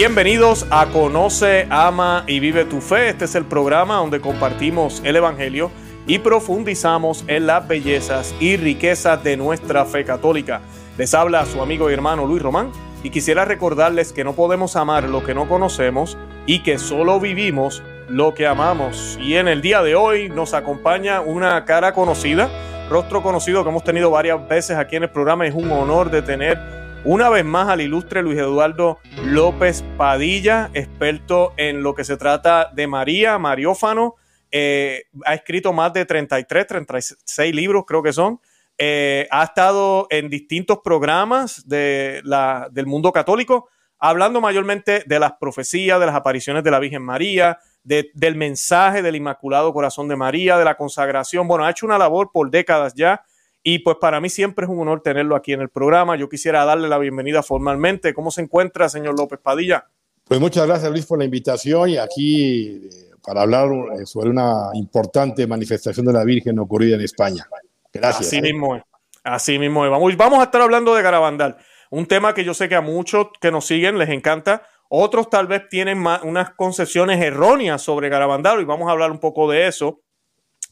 Bienvenidos a Conoce, Ama y Vive tu Fe. Este es el programa donde compartimos el Evangelio y profundizamos en las bellezas y riquezas de nuestra fe católica. Les habla su amigo y hermano Luis Román y quisiera recordarles que no podemos amar lo que no conocemos y que solo vivimos lo que amamos. Y en el día de hoy nos acompaña una cara conocida, rostro conocido que hemos tenido varias veces aquí en el programa. Es un honor de tener una vez más al ilustre Luis Eduardo López Padilla, experto en lo que se trata de María, Mariófano. Eh, ha escrito más de 33, 36 libros, creo que son. Eh, ha estado en distintos programas del mundo católico, hablando mayormente de las profecías, de las apariciones de la Virgen María, del mensaje del Inmaculado Corazón de María, de la consagración. Bueno, ha hecho una labor por décadas ya y pues para mí siempre es un honor tenerlo aquí en el programa. Yo quisiera darle la bienvenida formalmente. ¿Cómo se encuentra, señor López Padilla? Pues muchas gracias, Luis, por la invitación y aquí eh, para hablar eh, sobre una importante manifestación de la Virgen ocurrida en España. Gracias. Así mismo es. Así mismo es. Vamos, vamos a estar hablando de Garabandal. Un tema que yo sé que a muchos que nos siguen les encanta. Otros tal vez tienen unas concepciones erróneas sobre Garabandal y vamos a hablar un poco de eso.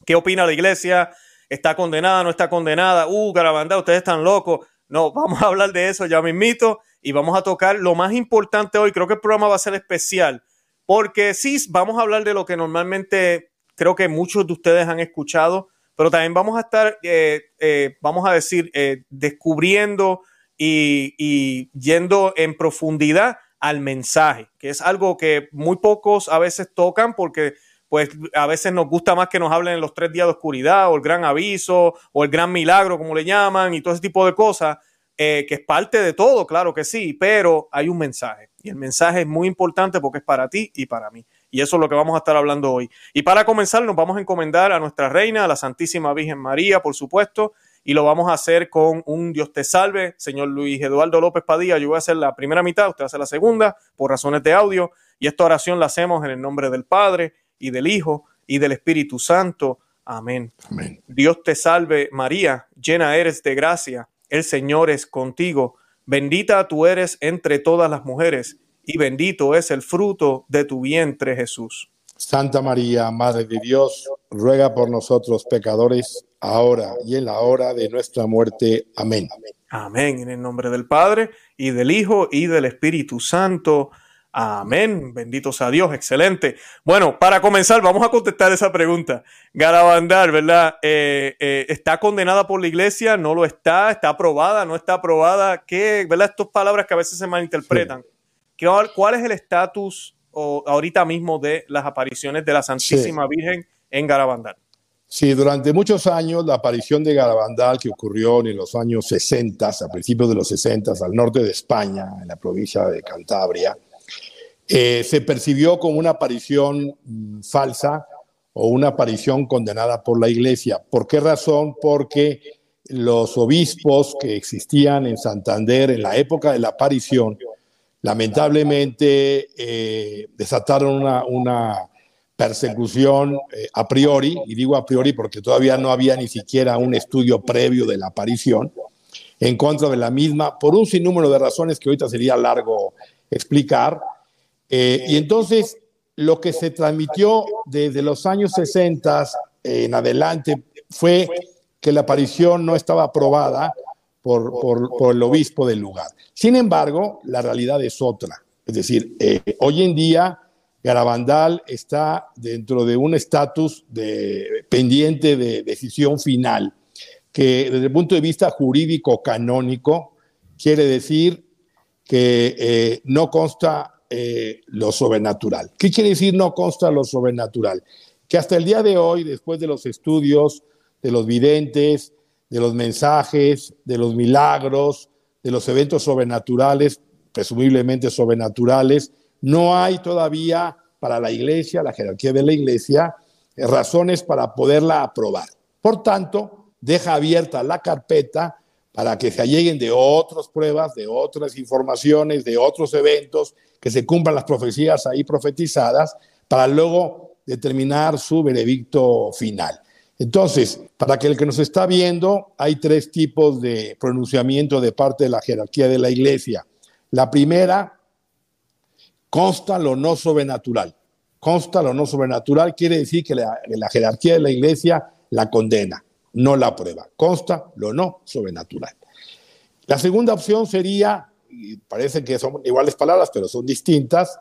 ¿Qué opina la iglesia? ¿Está condenada? ¿No está condenada? Uh, Garabandal, ustedes están locos. No, vamos a hablar de eso ya mismito y vamos a tocar lo más importante hoy. Creo que el programa va a ser especial porque sí, vamos a hablar de lo que normalmente creo que muchos de ustedes han escuchado, pero también vamos a estar, eh, eh, vamos a decir, eh, descubriendo y, y yendo en profundidad al mensaje, que es algo que muy pocos a veces tocan porque pues a veces nos gusta más que nos hablen en los tres días de oscuridad o el gran aviso o el gran milagro, como le llaman, y todo ese tipo de cosas, eh, que es parte de todo, claro que sí, pero hay un mensaje. Y el mensaje es muy importante porque es para ti y para mí. Y eso es lo que vamos a estar hablando hoy. Y para comenzar, nos vamos a encomendar a nuestra reina, a la Santísima Virgen María, por supuesto, y lo vamos a hacer con un Dios te salve, señor Luis Eduardo López Padilla. Yo voy a hacer la primera mitad, usted hacer la segunda, por razones de audio. Y esta oración la hacemos en el nombre del Padre y del Hijo y del Espíritu Santo. Amén. Amén. Dios te salve, María, llena eres de gracia, el Señor es contigo. Bendita tú eres entre todas las mujeres, y bendito es el fruto de tu vientre, Jesús. Santa María, Madre de Dios, ruega por nosotros pecadores ahora y en la hora de nuestra muerte. Amén. Amén. En el nombre del Padre y del Hijo y del Espíritu Santo. Amén. Bendito sea Dios. Excelente. Bueno, para comenzar, vamos a contestar esa pregunta. Garabandal, ¿verdad? Eh, eh, ¿Está condenada por la iglesia? ¿No lo está? ¿Está aprobada? ¿No está aprobada? ¿Qué, ¿verdad? Estas palabras que a veces se malinterpretan. ¿Cuál es el estatus ahorita mismo de las apariciones de la Santísima Virgen en Garabandal? Sí, durante muchos años la aparición de Garabandal, que ocurrió en los años 60, a principios de los 60, al norte de España, en la provincia de Cantabria, eh, se percibió como una aparición mm, falsa o una aparición condenada por la Iglesia. ¿Por qué razón? Porque los obispos que existían en Santander en la época de la aparición, lamentablemente eh, desataron una persecución eh, a priori, y digo a priori porque todavía no había ni siquiera un estudio previo de la aparición, en contra de la misma, por un sinnúmero de razones que ahorita sería largo explicar. Eh, y entonces lo que se transmitió desde los años 60 en adelante fue que la aparición no estaba aprobada por, por, el obispo del lugar. Sin embargo, la realidad es otra. Es decir, eh, hoy en día Garabandal está dentro de un estatus de, pendiente de decisión final, que desde el punto de vista jurídico canónico quiere decir que eh, no consta eh, lo sobrenatural. ¿Qué quiere decir no consta lo sobrenatural? Que hasta el día de hoy, después de los estudios de los videntes, de los mensajes, de los milagros, de los eventos sobrenaturales, presumiblemente sobrenaturales, no hay todavía para la iglesia, la jerarquía de la iglesia, razones para poderla aprobar. Por tanto, deja abierta la carpeta para que se alleguen de otras pruebas, de otras informaciones, de otros eventos, que se cumplan las profecías ahí profetizadas, para luego determinar su veredicto final. Entonces, para que el que nos está viendo, hay tres tipos de pronunciamiento de parte de la jerarquía de la iglesia. La primera consta lo no sobrenatural. Consta lo no sobrenatural quiere decir que la, la jerarquía de la iglesia la condena, no la aprueba. Consta lo no sobrenatural. La segunda opción sería, parece que son iguales palabras, pero son distintas,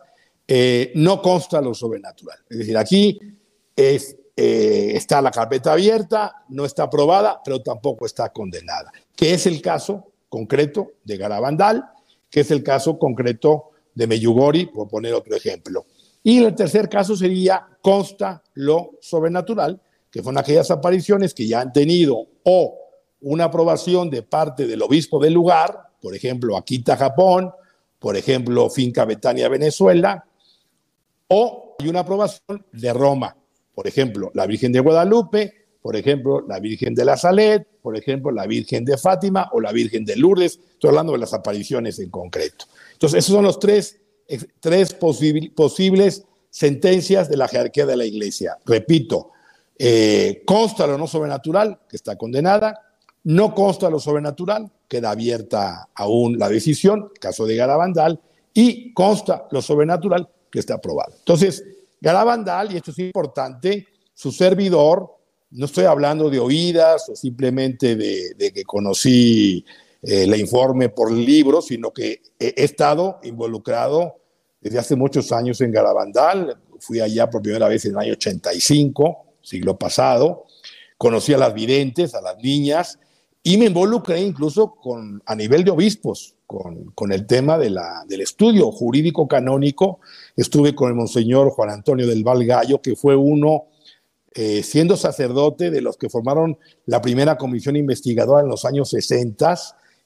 eh, no consta lo sobrenatural. Es decir, aquí es, eh, está la carpeta abierta, no está aprobada, pero tampoco está condenada, que es el caso concreto de Garabandal, que es el caso concreto de Meyugori, por poner otro ejemplo. Y el tercer caso sería consta lo sobrenatural, que son aquellas apariciones que ya han tenido o una aprobación de parte del obispo del lugar, por ejemplo, Akita, Japón, por ejemplo, Finca Betania, Venezuela, o hay una aprobación de Roma, por ejemplo, la Virgen de Guadalupe, por ejemplo, la Virgen de la Salet, por ejemplo, la Virgen de Fátima o la Virgen de Lourdes. Estoy hablando de las apariciones en concreto. Entonces, esos son los tres, tres posibles sentencias de la jerarquía de la Iglesia. Repito, eh, consta lo no sobrenatural, que está condenada, no consta lo sobrenatural, queda abierta aún la decisión, caso de Garabandal, y consta lo sobrenatural, que está aprobado. Entonces, Garabandal, y esto es importante, su servidor, no estoy hablando de oídas o simplemente de, que conocí eh, informe por libro, sino que he, estado involucrado desde hace muchos años en Garabandal. Fui allá por primera vez en el año 85, siglo pasado. Conocí a las videntes, a las niñas, y me involucré incluso con, a nivel de obispos con, el tema de la, del estudio jurídico canónico. Estuve con el monseñor Juan Antonio del Val Gallo, que fue uno, eh, siendo sacerdote, de los que formaron la primera comisión investigadora en los años 60,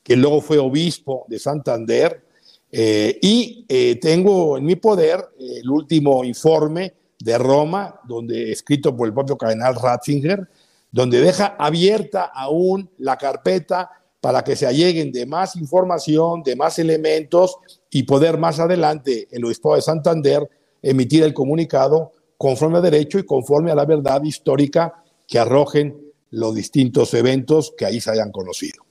que luego fue obispo de Santander. Eh, y eh, tengo en mi poder el último informe de Roma, donde escrito por el propio cardenal Ratzinger, donde deja abierta aún la carpeta para que se alleguen de más información, de más elementos y poder más adelante el Obispo de Santander emitir el comunicado conforme a derecho y conforme a la verdad histórica que arrojen los distintos eventos que ahí se hayan conocido.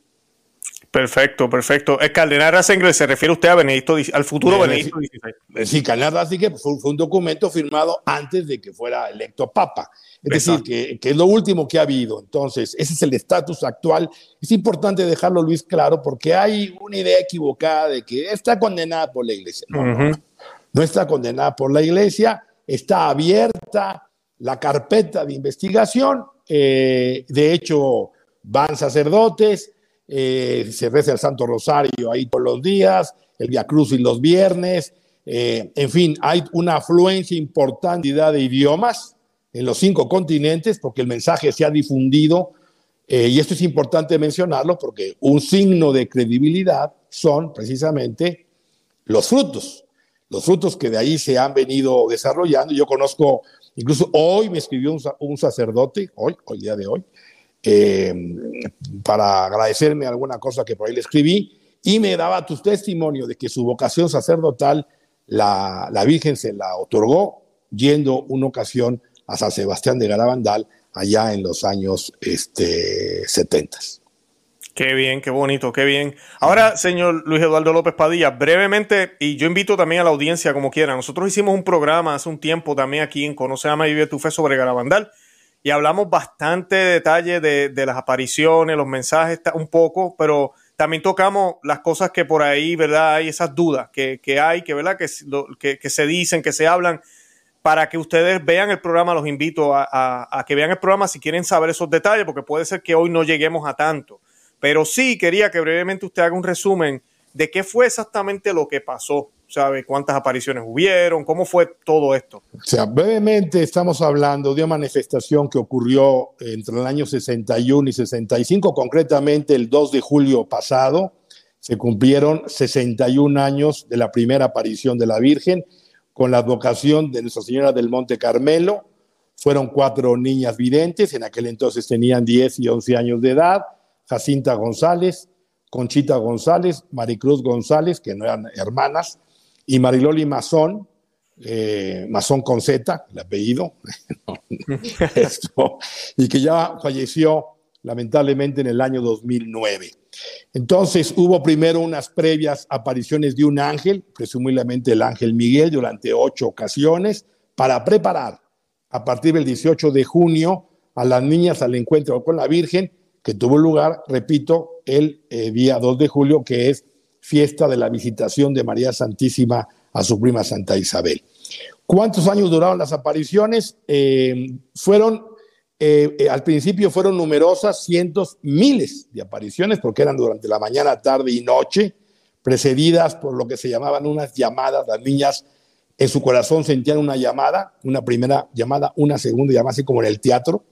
Perfecto, perfecto. El cardenal Ratzinger se refiere usted a Benedicto, al futuro Benedicto XVI. Sí, cardenal Ratzinger fue, un documento firmado antes de que fuera electo papa. Es decir, que, que, es lo último que ha habido. Entonces, ese es el estatus actual. Es importante dejarlo, Luis, claro, porque hay una idea equivocada de que está condenada por la iglesia. No, no, no está condenada por la iglesia, está abierta la carpeta de investigación. Eh, de hecho, van sacerdotes eh, se reza el Santo Rosario ahí todos los días, el Via y los viernes, eh, en fin, hay una afluencia importante de idiomas en los cinco continentes porque el mensaje se ha difundido eh, y esto es importante mencionarlo porque un signo de credibilidad son precisamente los frutos, los frutos que de ahí se han venido desarrollando. Yo conozco, incluso hoy me escribió un, un sacerdote, hoy, hoy día de hoy, eh, para agradecerme alguna cosa que por ahí le escribí y me daba tu testimonio de que su vocación sacerdotal la, la Virgen se la otorgó yendo una ocasión a San Sebastián de Garabandal allá en los años este, 70. Qué bien, qué bonito, qué bien. Ahora, señor Luis Eduardo López Padilla, brevemente, y yo invito también a la audiencia como quiera, nosotros hicimos un programa hace un tiempo también aquí en Conoce, Ama y Vive tu Fe sobre Garabandal y hablamos bastante detalle de, de, las apariciones, los mensajes, un poco, pero también tocamos las cosas que por ahí, ¿verdad? Hay esas dudas que, que hay, que, ¿verdad? Que, que, se dicen, que se hablan. Para que ustedes vean el programa, los invito a, a que vean el programa si quieren saber esos detalles, porque puede ser que hoy no lleguemos a tanto. Pero sí quería que brevemente usted haga un resumen de qué fue exactamente lo que pasó ¿sabe? ¿Cuántas apariciones hubieron? ¿Cómo fue todo esto? O brevemente estamos hablando de una manifestación que ocurrió entre el año 61 y 65, concretamente el 2 de julio pasado. Se cumplieron 61 años de la primera aparición de la Virgen con la advocación de Nuestra Señora del Monte Carmelo. Fueron cuatro niñas videntes, en aquel entonces tenían 10 y 11 años de edad. Jacinta González, Conchita González, Maricruz González, que no eran hermanas, y Mariloli Mazón, eh, Mazón con Z, el apellido, y que ya falleció lamentablemente en el año 2009. Entonces hubo primero unas previas apariciones de un ángel, presumiblemente el ángel Miguel, durante ocho ocasiones, para preparar a partir del 18 de junio a las niñas al encuentro con la Virgen, que tuvo lugar, repito, el eh, día 2 de julio, que es fiesta de la visitación de María Santísima a su prima Santa Isabel. ¿Cuántos años duraron las apariciones? Eh, fueron, eh, al principio fueron numerosas, cientos, miles de apariciones, porque eran durante la mañana, tarde y noche, precedidas por lo que se llamaban unas llamadas. Las niñas en su corazón sentían una llamada, una primera llamada, una segunda llamada, así como en el teatro.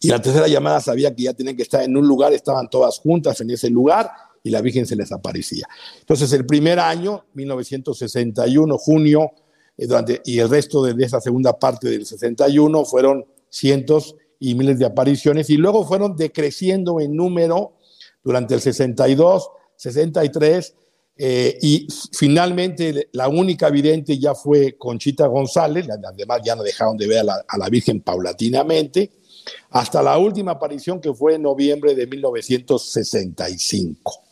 Y la tercera llamada sabía que ya tenían que estar en un lugar, estaban todas juntas en ese lugar y la Virgen se les aparecía. Entonces, el primer año, 1961, junio, eh, durante, y el resto de, esa segunda parte del 61 fueron cientos y miles de apariciones y luego fueron decreciendo en número durante el 62, 63 eh, y finalmente la única vidente ya fue Conchita González, además ya no dejaron de ver a la Virgen paulatinamente, hasta la última aparición que fue en noviembre de 1965.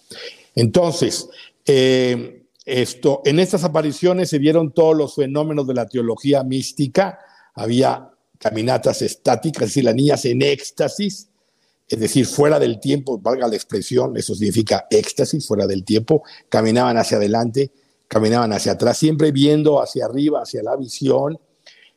Entonces, eh, esto, en estas apariciones se vieron todos los fenómenos de la teología mística, había caminatas estáticas, es decir, las niñas en éxtasis, es decir, fuera del tiempo, valga la expresión, eso significa éxtasis, fuera del tiempo, caminaban hacia adelante, caminaban hacia atrás, siempre viendo hacia arriba, hacia la visión,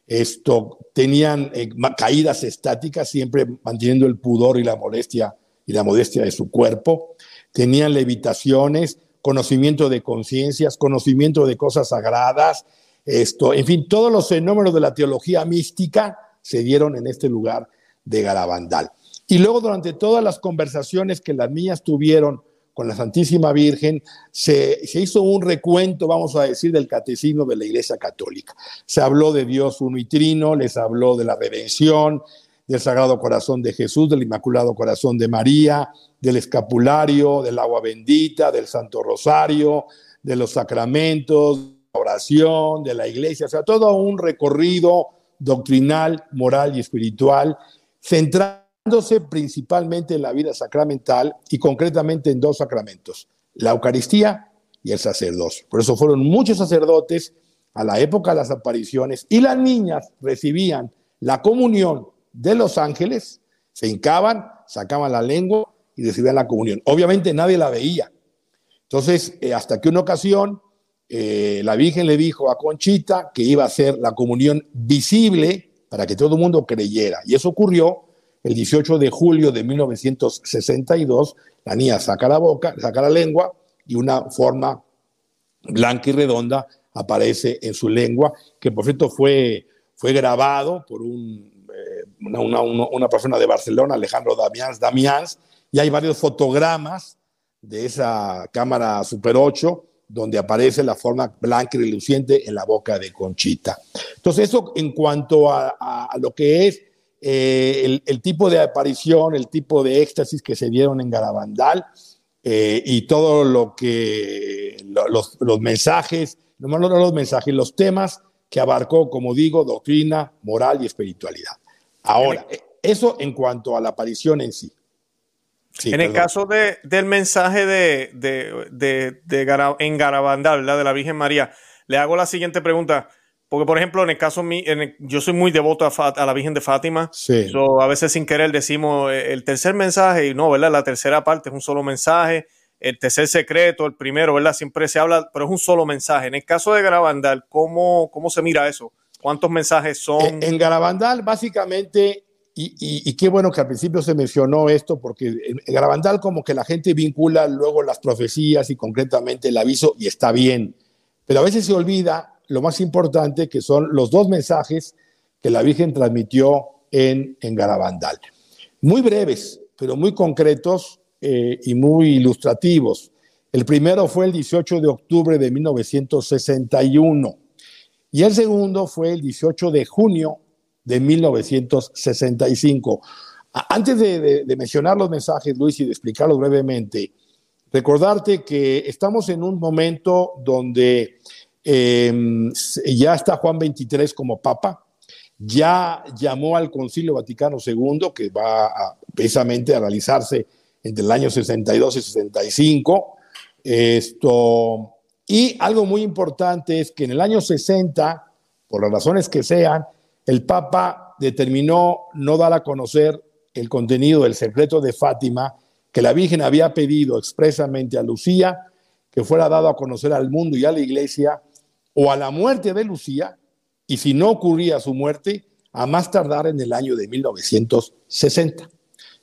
esto, tenían eh, caídas estáticas, siempre manteniendo el pudor y la modestia y la modestia de su cuerpo, tenían levitaciones, conocimiento de conciencias, conocimiento de cosas sagradas, esto, en fin, todos los fenómenos de la teología mística se dieron en este lugar de Garabandal. Y luego durante todas las conversaciones que las niñas tuvieron con la Santísima Virgen, se, hizo un recuento, vamos a decir, del catecismo de la Iglesia Católica. Se habló de Dios uno y trino, les habló de la redención, del Sagrado Corazón de Jesús, del Inmaculado Corazón de María, del escapulario, del agua bendita, del Santo Rosario, de los sacramentos, de la oración, de la iglesia, o sea, todo un recorrido doctrinal, moral y espiritual, centrado principalmente en la vida sacramental y concretamente en dos sacramentos, la Eucaristía y el sacerdocio. Por eso fueron muchos sacerdotes a la época de las apariciones y las niñas recibían la comunión de los ángeles, se hincaban, sacaban la lengua y recibían la comunión. Obviamente nadie la veía. Entonces, eh, hasta que una ocasión eh, la Virgen le dijo a Conchita que iba a hacer la comunión visible para que todo el mundo creyera. Y eso ocurrió el 18 de julio de 1962, la niña saca la boca, saca la lengua y una forma blanca y redonda aparece en su lengua, que por cierto fue, fue grabado por eh, una, persona de Barcelona, Alejandro Damians, Damians, y hay varios fotogramas de esa cámara Super 8 donde aparece la forma blanca y reluciente en la boca de Conchita. Entonces, eso en cuanto a lo que es eh, el, tipo de aparición, el tipo de éxtasis que se dieron en Garabandal eh, y todo lo que los, mensajes, no, no los mensajes, los temas que abarcó, como digo, doctrina, moral y espiritualidad. Ahora, eso en cuanto a la aparición en sí. en el caso de, del mensaje de, de, de, en Garabandal, de la Virgen María, le hago la siguiente pregunta. Porque, por ejemplo, en el caso mío, yo soy muy devoto a, la Virgen de Fátima. Sí. a veces sin querer decimos eh, el tercer mensaje, y no, ¿verdad? La tercera parte es un solo mensaje. El tercer secreto, el primero, ¿verdad? Siempre se habla, pero es un solo mensaje. En el caso de Garabandal, ¿cómo, cómo se mira eso? ¿Cuántos mensajes son? En, Garabandal, básicamente, y, qué bueno que al principio se mencionó esto, porque en Garabandal como que la gente vincula luego las profecías y concretamente el aviso, y está bien. Pero a veces se olvida lo más importante, que son los dos mensajes que la Virgen transmitió en, Garabandal. Muy breves, pero muy concretos eh, y muy ilustrativos. El primero fue el 18 de octubre de 1961 y el segundo fue el 18 de junio de 1965. Antes de mencionar los mensajes, Luis, y de explicarlos brevemente, recordarte que estamos en un momento donde Em, ya está Juan 23 como papa. ya llamó al Concilio Vaticano II, que va precisamente a realizarse entre el año 62 y 65. Esto, y algo muy importante es que en el año 60, por las razones que sean, el Papa determinó no dar a conocer el contenido del secreto de Fátima que la Virgen había pedido expresamente a Lucía que fuera dado a conocer al mundo y a la iglesia o a la muerte de Lucía, y si no ocurría su muerte, a más tardar en el año de 1960.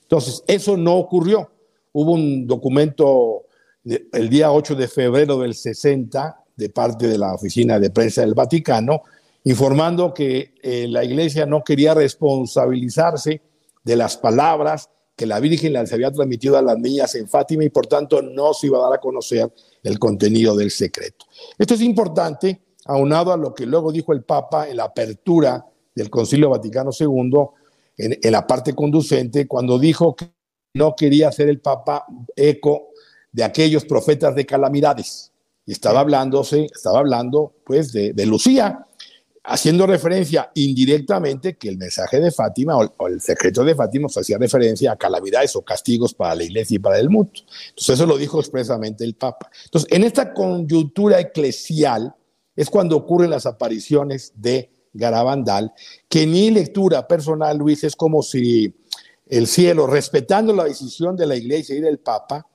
Entonces, eso no ocurrió. Hubo un documento el día 8 de febrero del 60 de parte de la Oficina de Prensa del Vaticano, informando que eh, la Iglesia no quería responsabilizarse de las palabras que la Virgen les había transmitido a las niñas en Fátima y por tanto no se iba a dar a conocer el contenido del secreto. Esto es importante, aunado a lo que luego dijo el Papa en la apertura del Concilio Vaticano II, en, la parte conducente, cuando dijo que no quería hacer el Papa eco de aquellos profetas de calamidades. Y estaba hablándose, estaba hablando pues de, Lucía, haciendo referencia indirectamente que el mensaje de Fátima o, el secreto de Fátima hacía referencia a calamidades o castigos para la iglesia y para el mundo. Entonces eso lo dijo expresamente el Papa. Entonces en esta coyuntura eclesial es cuando ocurren las apariciones de Garabandal, que mi lectura personal, Luis, es como si el cielo, respetando la decisión de la iglesia y del Papa,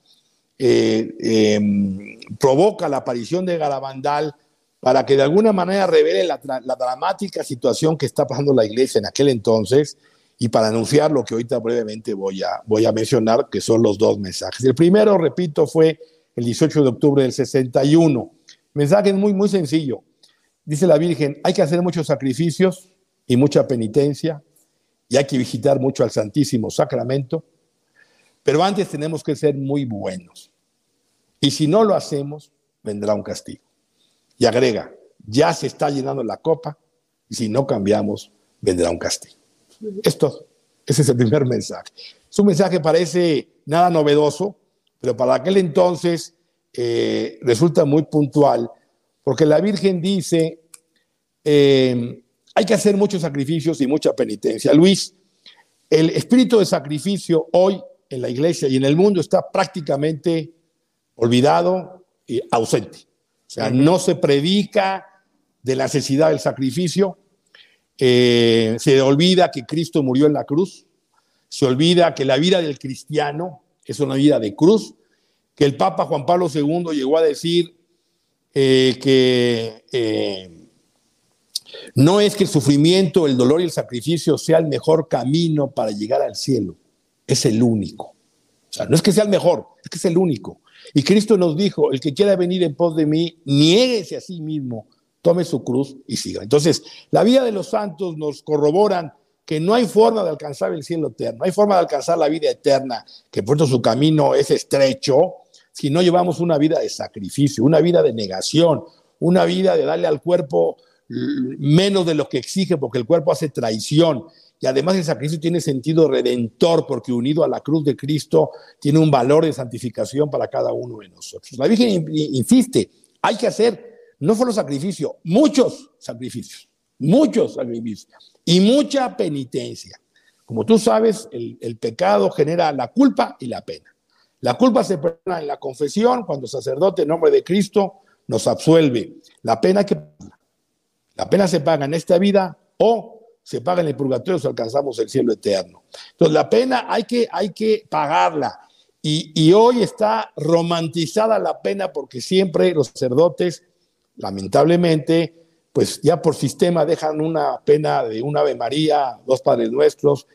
eh, em, provoca la aparición de Garabandal para que de alguna manera revele la, dramática situación que está pasando la iglesia en aquel entonces y para anunciar lo que ahorita brevemente voy a, voy a mencionar, que son los dos mensajes. El primero, repito, fue el 18 de octubre del 61. Mensaje muy, muy sencillo. Dice la Virgen, hay que hacer muchos sacrificios y mucha penitencia y hay que visitar mucho al Santísimo Sacramento, pero antes tenemos que ser muy buenos. Y si no lo hacemos, vendrá un castigo. Y agrega, ya se está llenando la copa y si no cambiamos, vendrá un castigo. Esto, ese es el primer mensaje. Es un mensaje parece nada novedoso, pero para aquel entonces eh, resulta muy puntual, porque la Virgen dice, eh, hay que hacer muchos sacrificios y mucha penitencia. Luis, el espíritu de sacrificio hoy en la iglesia y en el mundo está prácticamente olvidado y ausente. O sea, no se predica de la necesidad del sacrificio, eh, se olvida que Cristo murió en la cruz, se olvida que la vida del cristiano es una vida de cruz, que el Papa Juan Pablo II llegó a decir eh, que eh, no es que el sufrimiento, el dolor y el sacrificio sea el mejor camino para llegar al cielo, es el único. O sea, no es que sea el mejor, es que es el único. Y Cristo nos dijo, el que quiera venir en pos de mí, niéguese a sí mismo, tome su cruz y siga. Entonces, la vida de los santos nos corroboran que no hay forma de alcanzar el cielo eterno, no hay forma de alcanzar la vida eterna, que por su camino es estrecho, si no llevamos una vida de sacrificio, una vida de negación, una vida de darle al cuerpo menos de lo que exige, porque el cuerpo hace traición. Y además el sacrificio tiene sentido redentor porque unido a la cruz de Cristo tiene un valor de santificación para cada uno de nosotros. La Virgen insiste, hay que hacer no solo sacrificio, muchos sacrificios, muchos sacrificios y mucha penitencia. Como tú sabes, el, pecado genera la culpa y la pena. La culpa se perdona en la confesión cuando el sacerdote en nombre de Cristo nos absuelve. La pena que la pena se paga en esta vida o se paga en el purgatorio si alcanzamos el cielo eterno. Entonces, la pena hay que, hay que pagarla. Y, y, hoy está romantizada la pena porque siempre los sacerdotes, lamentablemente, pues ya por sistema dejan una pena de un Ave María, dos Padres Nuestros,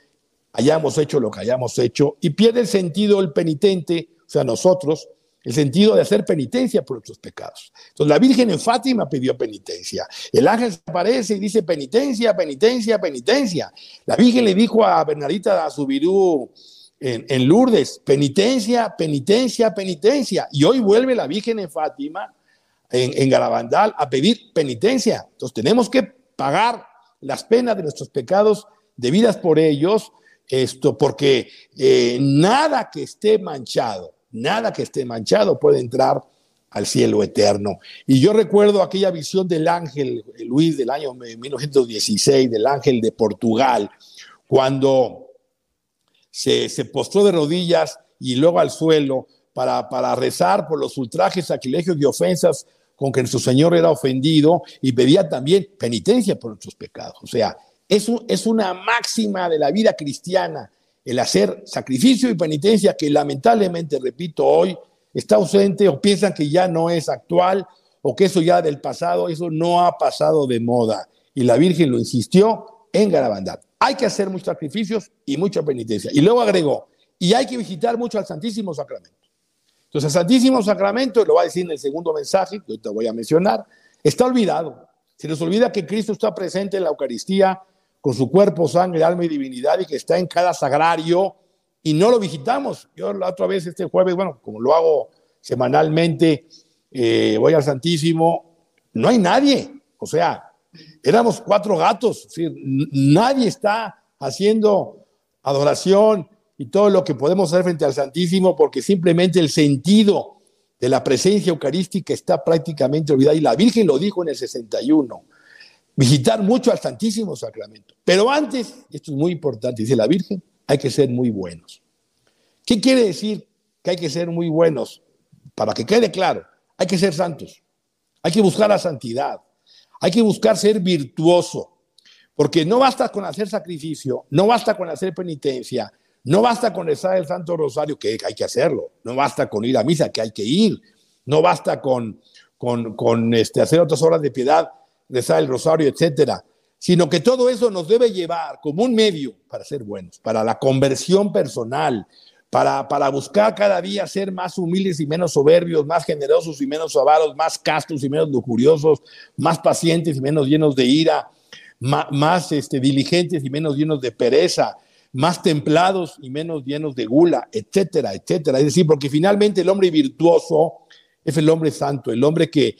hayamos hecho lo que hayamos hecho, y pierde el sentido el penitente, o sea, nosotros, el sentido de hacer penitencia por nuestros pecados. Entonces la Virgen en Fátima pidió penitencia. El ángel aparece y dice penitencia, penitencia, penitencia. La Virgen le dijo a Bernadita Azubirú en, en Lourdes, penitencia, penitencia, penitencia. Y hoy vuelve la Virgen en Fátima, en, en Garabandal, a pedir penitencia. Entonces tenemos que pagar las penas de nuestros pecados debidas por ellos, esto, porque eh, nada que esté manchado nada que esté manchado puede entrar al cielo eterno. Y yo recuerdo aquella visión del ángel, Luis, del año 1916, del ángel de Portugal, cuando se, se postró de rodillas y luego al suelo para, para rezar por los ultrajes, sacrilegios y ofensas con que nuestro Señor era ofendido y pedía también penitencia por nuestros pecados. O sea, es, una máxima de la vida cristiana el hacer sacrificio y penitencia que lamentablemente, repito, hoy está ausente o piensan que ya no es actual o que eso ya del pasado, eso no ha pasado de moda. Y la Virgen lo insistió en Garabandal. Hay que hacer muchos sacrificios y mucha penitencia. Y luego agregó, y hay que visitar mucho al Santísimo Sacramento. Entonces, el Santísimo Sacramento, lo va a decir en el segundo mensaje, que te voy a mencionar, está olvidado. Se nos olvida que Cristo está presente en la Eucaristía con su cuerpo, sangre, alma y divinidad y que está en cada sagrario y no lo visitamos. Yo la otra vez, este jueves, bueno, como lo hago semanalmente, eh, voy al Santísimo, no hay nadie. O sea, éramos cuatro gatos. nadie está haciendo adoración, y todo lo que podemos hacer frente al Santísimo, porque simplemente el sentido de la presencia eucarística está prácticamente olvidado. Y la Virgen lo dijo en el 61, visitar mucho al Santísimo Sacramento. Pero antes, esto es muy importante, dice la Virgen, hay que ser muy buenos. ¿Qué quiere decir que hay que ser muy buenos? Para que quede claro, hay que ser santos, hay que buscar la santidad, hay que buscar ser virtuoso, porque no basta con hacer sacrificio, no basta con hacer penitencia, no basta con rezar el Santo Rosario, que hay que hacerlo. No basta con ir a misa, que hay que ir. No basta con, con, este, hacer otras horas de piedad, rezar el Rosario, etcétera. Sino que todo eso nos debe llevar como un medio para ser buenos, para la conversión personal, para, para, buscar cada día ser más humildes y menos soberbios, más generosos y menos avaros, más castos y menos lujuriosos, más pacientes y menos llenos de ira, más, este, diligentes y menos llenos de pereza, más templados y menos llenos de gula, etcétera, etcétera. Es decir, porque finalmente el hombre virtuoso es el hombre santo, el hombre que,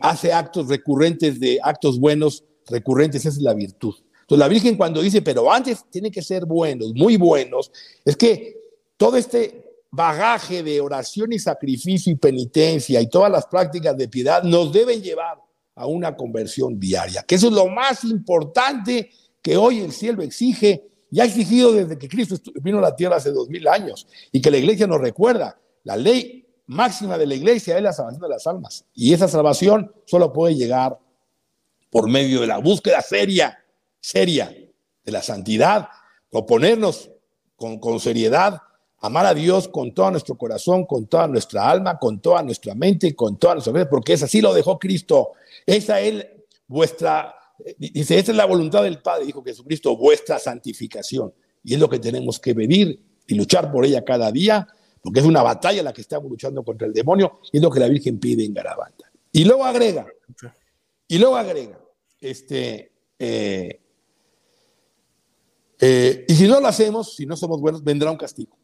hace actos recurrentes de actos buenos, recurrentes, es la virtud. Entonces la Virgen cuando dice, pero antes tiene que ser buenos, muy buenos, es que todo este bagaje de oración y sacrificio y penitencia y todas las prácticas de piedad nos deben llevar a una conversión diaria, que eso es lo más importante que hoy el cielo exige y ha exigido desde que Cristo vino a la tierra hace dos mil años y que la iglesia nos recuerda. La ley máxima de la iglesia es la salvación de las almas y esa salvación solo puede llegar por medio de la búsqueda seria, seria de la santidad, proponernos con, con seriedad amar a Dios con todo nuestro corazón, con toda nuestra alma, con toda nuestra mente y con toda nuestra vida, porque es así lo dejó Cristo. Esa es vuestra Dice, esta es la voluntad del Padre, dijo Jesucristo, vuestra santificación. Y es lo que tenemos que pedir y luchar por ella cada día, porque es una batalla la que estamos luchando contra el demonio, y es lo que la Virgen pide en Garabanta. Y luego agrega, y luego agrega, este, eh, eh, y si no lo hacemos, si no somos buenos, vendrá un castigo.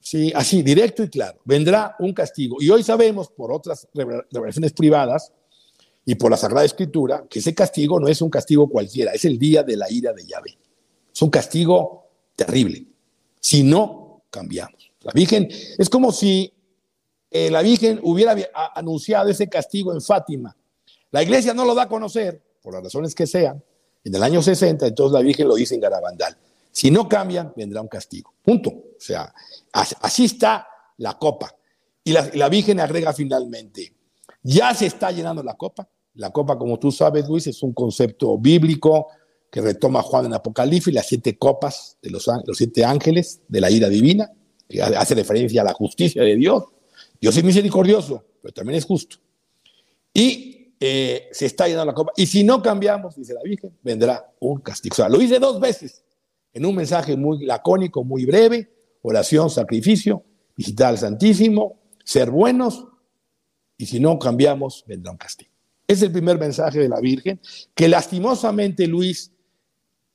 Sí, así, directo y claro, vendrá un castigo. Y hoy sabemos, por otras revelaciones privadas, y por la Sagrada Escritura que ese castigo no es un castigo cualquiera, es el día de la ira de Yahvé. Es un castigo terrible. Si no cambiamos. La Virgen, es como si eh, la Virgen hubiera anunciado ese castigo en Fátima. La iglesia no lo da a conocer, por las razones que sean, en el año 60, entonces la Virgen lo dice en Garabandal. Si no cambian, vendrá un castigo. Punto. O sea, así está la copa. Y la, la Virgen agrega finalmente, ya se está llenando la copa, la copa, como tú sabes, Luis, es un concepto bíblico que retoma Juan en Apocalipsis, las siete copas de los, siete ángeles de la ira divina, que hace referencia a la justicia de Dios. Dios es misericordioso, pero también es justo. Y eh, se está llenando la copa. Y si no cambiamos, dice la Virgen, vendrá un castigo. O sea, lo dice dos veces en un mensaje muy lacónico, muy breve, oración, sacrificio, visitar al Santísimo, ser buenos, y si no cambiamos, vendrá un castigo. Es el primer mensaje de la Virgen, que lastimosamente Luis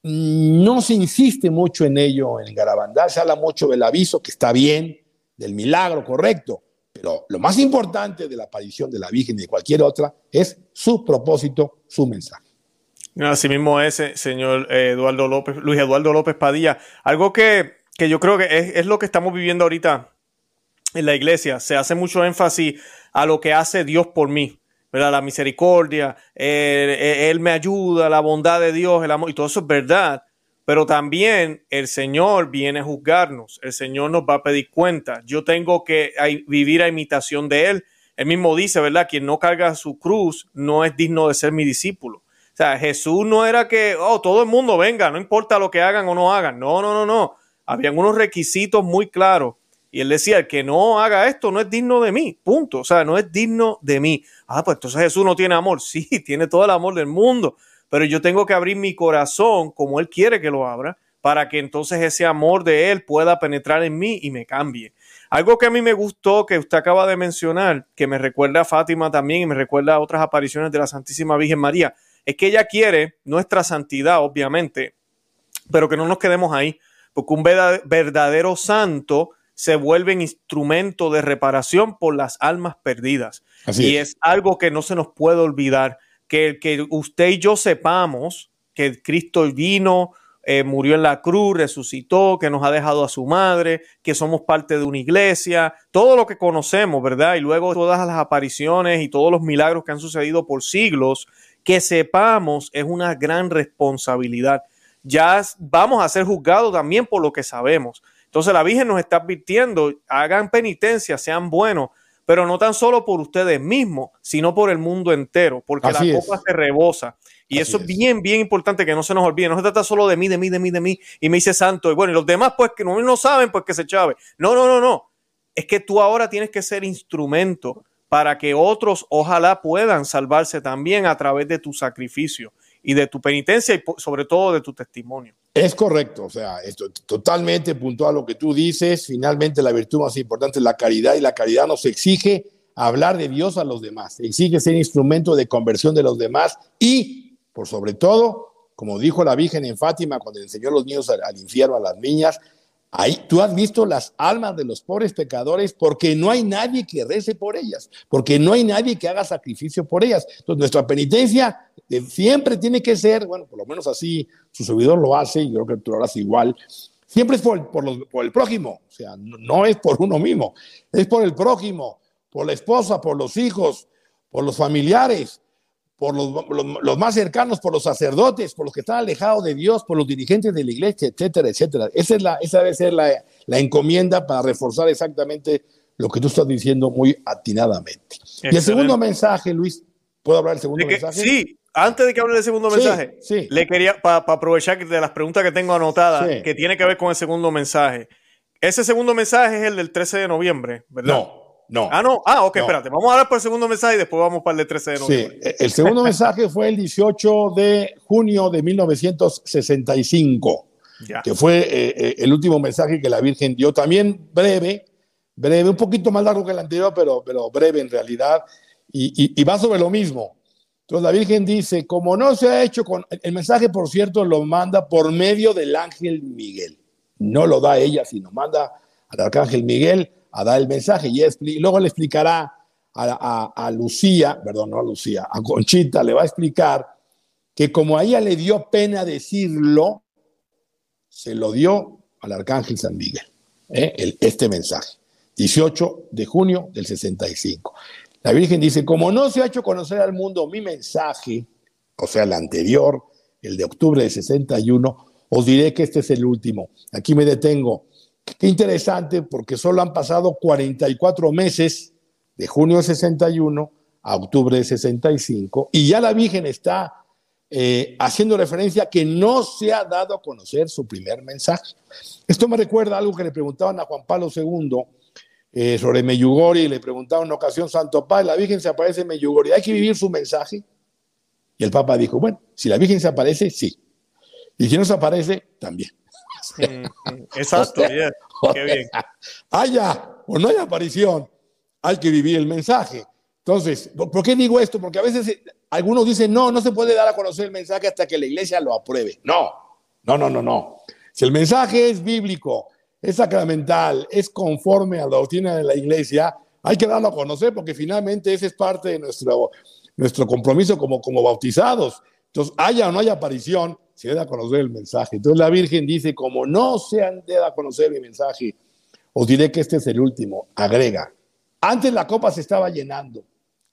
no se insiste mucho en ello en Garabandal, se habla mucho del aviso, que está bien, del milagro, correcto, pero lo más importante de la aparición de la Virgen y de cualquier otra es su propósito, su mensaje. Así mismo es, eh, señor Eduardo López, Luis Eduardo López Padilla. Algo que, yo creo que es, es, lo que estamos viviendo ahorita en la iglesia se hace mucho énfasis a lo que hace Dios por mí, ¿verdad? La misericordia, él, me ayuda, la bondad de Dios, el amor, y todo eso es verdad. Pero también el Señor viene a juzgarnos, el Señor nos va a pedir cuenta. Yo tengo que vivir a imitación de Él. Él mismo dice, ¿verdad? Quien no carga su cruz no es digno de ser mi discípulo. O sea, Jesús no era que, oh, todo el mundo venga, no importa lo que hagan o no hagan. No, no, no, no. Habían unos requisitos muy claros y él decía, el que no haga esto no es digno de mí, punto. O sea, no es digno de mí. Ah, pues entonces Jesús no tiene amor. Sí, tiene todo el amor del mundo, pero yo tengo que abrir mi corazón como Él quiere que lo abra para que entonces ese amor de Él pueda penetrar en mí y me cambie. Algo que a mí me gustó, que usted acaba de mencionar, que me recuerda a Fátima también y me recuerda a otras apariciones de la Santísima Virgen María, es que ella quiere nuestra santidad, obviamente, pero que no nos quedemos ahí, porque un verdadero santo se vuelven instrumento de reparación por las almas perdidas. y es. algo que no se nos puede olvidar, que, que usted y yo sepamos que Cristo vino, eh, murió en la cruz, resucitó, que nos ha dejado a su madre, que somos parte de una iglesia, todo lo que conocemos, ¿verdad? Y luego todas las apariciones y todos los milagros que han sucedido por siglos, que sepamos es una gran responsabilidad. Ya vamos a ser juzgados también por lo que sabemos. Entonces la Virgen nos está advirtiendo, hagan penitencia, sean buenos, pero no tan solo por ustedes mismos, sino por el mundo entero, porque la copa se rebosa. Y eso es bien, bien importante que no se nos olvide. No se trata solo de mí, de mí, de mí, de mí. Y me dice santo. Y bueno, y los demás, pues que no, no saben, pues que se chave. No, no, no, no. Es que tú ahora tienes que ser instrumento para que otros ojalá puedan salvarse también a través de tu sacrificio y de tu penitencia y sobre todo de tu testimonio. Es correcto, o sea, esto totalmente puntual lo que tú dices. Finalmente, la virtud más importante es la caridad y la caridad nos exige hablar de Dios a los demás, exige ser instrumento de conversión de los demás y, por sobre todo, como dijo la Virgen en Fátima cuando enseñó a los niños al, al infierno, a las niñas, Ahí tú has visto las almas de los pobres pecadores porque no hay nadie que rece por ellas, porque no hay nadie que haga sacrificio por ellas. Entonces nuestra penitencia siempre tiene que ser, bueno, por lo menos así su servidor lo hace y yo creo que tú lo harás igual, siempre es por, por, el prójimo, o sea, no, es por uno mismo, es por el prójimo, por la esposa, por los hijos, por los familiares, por los, más cercanos, por los sacerdotes, por los que están alejados de Dios, por los dirigentes de la iglesia, etcétera, etcétera. Esa, es la, esa debe ser la, la encomienda para reforzar exactamente lo que tú estás diciendo muy atinadamente. Y el segundo mensaje, Luis, ¿puedo hablar del segundo mensaje? Sí, antes de que hable del segundo mensaje, le quería, para aprovechar de las preguntas que tengo anotadas, que tiene que ver con el segundo mensaje. Ese segundo mensaje es el del 13 de noviembre, ¿verdad? No. No. Ah, no. Ah, ok, espérate. Vamos a hablar por el segundo mensaje y después vamos para el de 13 de noviembre. Sí, el segundo mensaje fue el 18 de junio de 1965, que fue eh, eh, el último mensaje que la Virgen dio. También breve, breve, un poquito más largo que el anterior, pero, pero breve en realidad, y, y va sobre lo mismo. Entonces la Virgen dice, como no se ha hecho con... El mensaje, por cierto, lo manda por medio del ángel Miguel. No lo da ella, sino manda al arcángel Miguel a dar el mensaje y, luego le explicará a, Lucía, perdón, no a Lucía, a Conchita, le va a explicar que como a ella le dio pena decirlo, se lo dio al arcángel San Miguel, ¿eh? este mensaje, 18 de junio del 65. La Virgen dice, como no se ha hecho conocer al mundo mi mensaje, o sea, el anterior, el de octubre del 61, os diré que este es el último. Aquí me detengo. Qué interesante porque solo han pasado 44 meses de junio de 61 a octubre de 65 y ya la Virgen está eh, haciendo referencia a que no se ha dado a conocer su primer mensaje. Esto me recuerda a algo que le preguntaban a Juan Pablo II eh, sobre Meyugori, le preguntaban en ocasión, Santo Padre, la Virgen se aparece en Meyugori, ¿hay que vivir su mensaje? Y el Papa dijo, bueno, si la Virgen se aparece, sí. Y si no se aparece, también. Exacto, qué bien. Haya o no haya aparición, hay que vivir el mensaje. Entonces, ¿por qué digo esto? Porque a veces eh, algunos dicen, no, no se puede dar a conocer el mensaje hasta que la iglesia lo apruebe. No, no, no, no, no. Si el mensaje es bíblico, es sacramental, es conforme a la doctrina de la iglesia, hay que darlo a conocer porque finalmente ese es parte de nuestro, nuestro compromiso como, como bautizados. Entonces, haya o no haya aparición, se debe a conocer el mensaje. Entonces la Virgen dice, como no se han de a conocer mi mensaje, os diré que este es el último. Agrega, antes la copa se estaba llenando,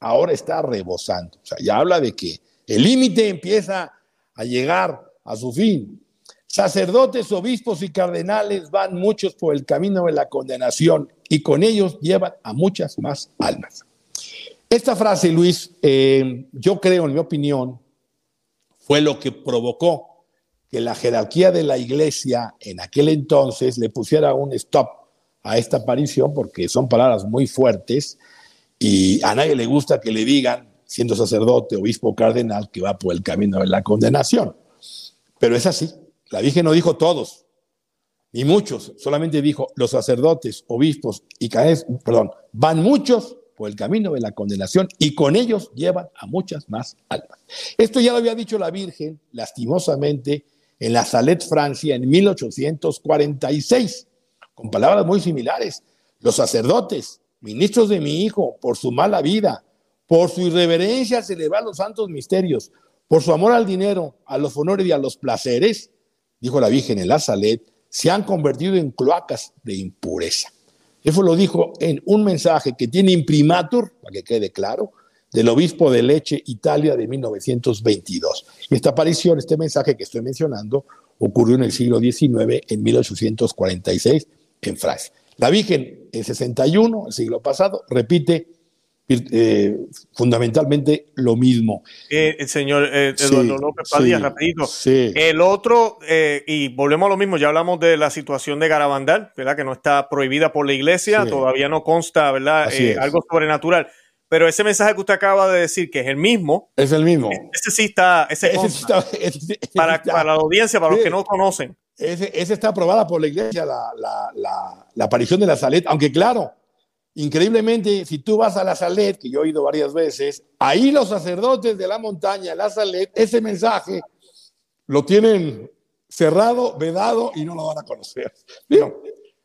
ahora está rebosando. O sea, ya habla de que el límite empieza a llegar a su fin. Sacerdotes, obispos y cardenales van muchos por el camino de la condenación y con ellos llevan a muchas más almas. Esta frase, Luis, eh, yo creo, en mi opinión, fue lo que provocó que la jerarquía de la iglesia en aquel entonces le pusiera un stop a esta aparición, porque son palabras muy fuertes y a nadie le gusta que le digan, siendo sacerdote, obispo, cardenal, que va por el camino de la condenación. Pero es así. La Virgen no dijo todos, ni muchos, solamente dijo los sacerdotes, obispos y caes, perdón, van muchos por el camino de la condenación y con ellos llevan a muchas más almas. Esto ya lo había dicho la Virgen, lastimosamente, en la Salet, Francia, en 1846, con palabras muy similares. Los sacerdotes, ministros de mi Hijo, por su mala vida, por su irreverencia se le los santos misterios, por su amor al dinero, a los honores y a los placeres, dijo la Virgen en la Salet, se han convertido en cloacas de impureza. Eso lo dijo en un mensaje que tiene imprimatur, para que quede claro, del obispo de Leche, Italia, de 1922. Esta aparición, este mensaje que estoy mencionando, ocurrió en el siglo XIX, en 1846, en Francia. La Virgen, en 61, el siglo pasado, repite eh, fundamentalmente lo mismo. Eh, el señor eh, Eduardo López Padilla, rapidito. El otro, y volvemos a lo mismo, ya hablamos de la situación de Garabandal, ¿verdad? Que no está prohibida por la iglesia, todavía no consta, ¿verdad? algo sobrenatural. Pero ese mensaje que usted acaba de decir, que es el mismo. Es el mismo. Ese sí está, ese, para, para, la audiencia, para los que no conocen. Ese, está aprobada por la iglesia, la, la aparición de la Salet, aunque claro, Increíblemente, si tú vas a la Salet, que yo he ido varias veces, ahí los sacerdotes de la montaña, la Salet, ese mensaje lo tienen cerrado, vedado y no lo van a conocer.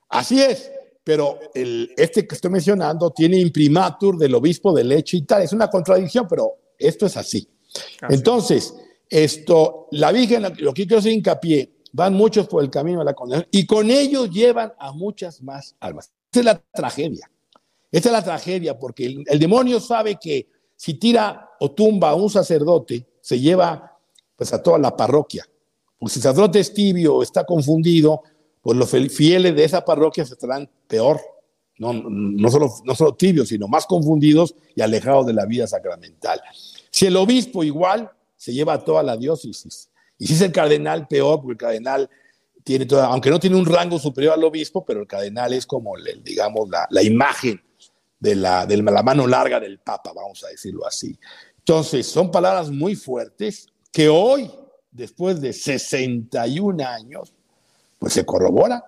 así es, pero el, este que estoy mencionando tiene imprimatur del obispo de Leche y tal. Es una contradicción, pero esto es así. Entonces, esto, la Virgen, lo que quiero hacer hincapié, van muchos por el camino de la condenación y con ellos llevan a muchas más almas. Esa es la tragedia. Esta es la tragedia, porque el, demonio sabe que si tira o tumba a un sacerdote, se lleva pues a toda la parroquia. Porque si el sacerdote es tibio o está confundido, pues los fieles de esa parroquia se estarán peor. No, no, solo, no solo tibios, sino más confundidos y alejados de la vida sacramental. Si el obispo igual, se lleva a toda la diócesis. Y si es el cardenal, peor, porque el cardenal tiene toda, aunque no tiene un rango superior al obispo, pero el cardenal es como, digamos, la imagen de la, de la mano larga del Papa, vamos a decirlo así. Entonces, son palabras muy fuertes que hoy, después de 61 años, pues se corroboran,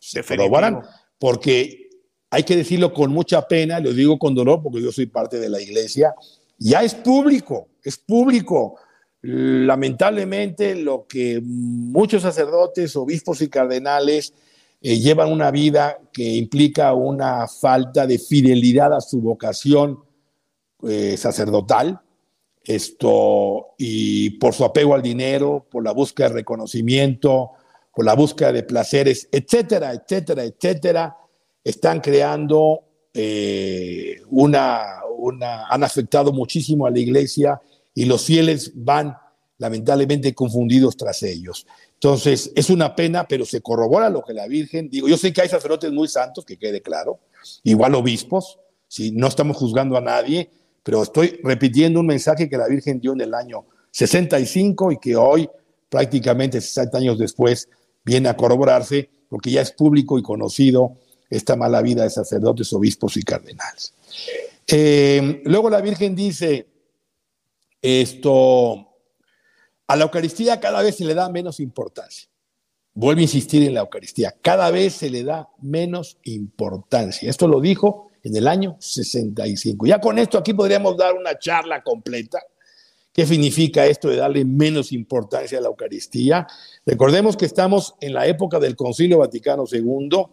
se corroboran, porque hay que decirlo con mucha pena, lo digo con dolor porque yo soy parte de la iglesia, ya es público, es público. Lamentablemente lo que muchos sacerdotes, obispos y cardenales eh, llevan una vida que implica una falta de fidelidad a su vocación eh, sacerdotal, esto, y por su apego al dinero, por la búsqueda de reconocimiento, por la búsqueda de placeres, etcétera, etcétera, etcétera, están creando eh, una, una, han afectado muchísimo a la iglesia y los fieles van lamentablemente confundidos tras ellos. Entonces, es una pena, pero se corrobora lo que la Virgen, digo, yo sé que hay sacerdotes muy santos, que quede claro, igual obispos, si no estamos juzgando a nadie, pero estoy repitiendo un mensaje que la Virgen dio en el año 65 y que hoy, prácticamente 60 años después, viene a corroborarse, porque ya es público y conocido esta mala vida de sacerdotes, obispos y cardenales. Eh, luego la Virgen dice, esto, a la Eucaristía cada vez se le da menos importancia. Vuelvo a insistir en la Eucaristía. Cada vez se le da menos importancia. Esto lo dijo en el año 65. Ya con esto aquí podríamos dar una charla completa. ¿Qué significa esto de darle menos importancia a la Eucaristía? Recordemos que estamos en la época del Concilio Vaticano II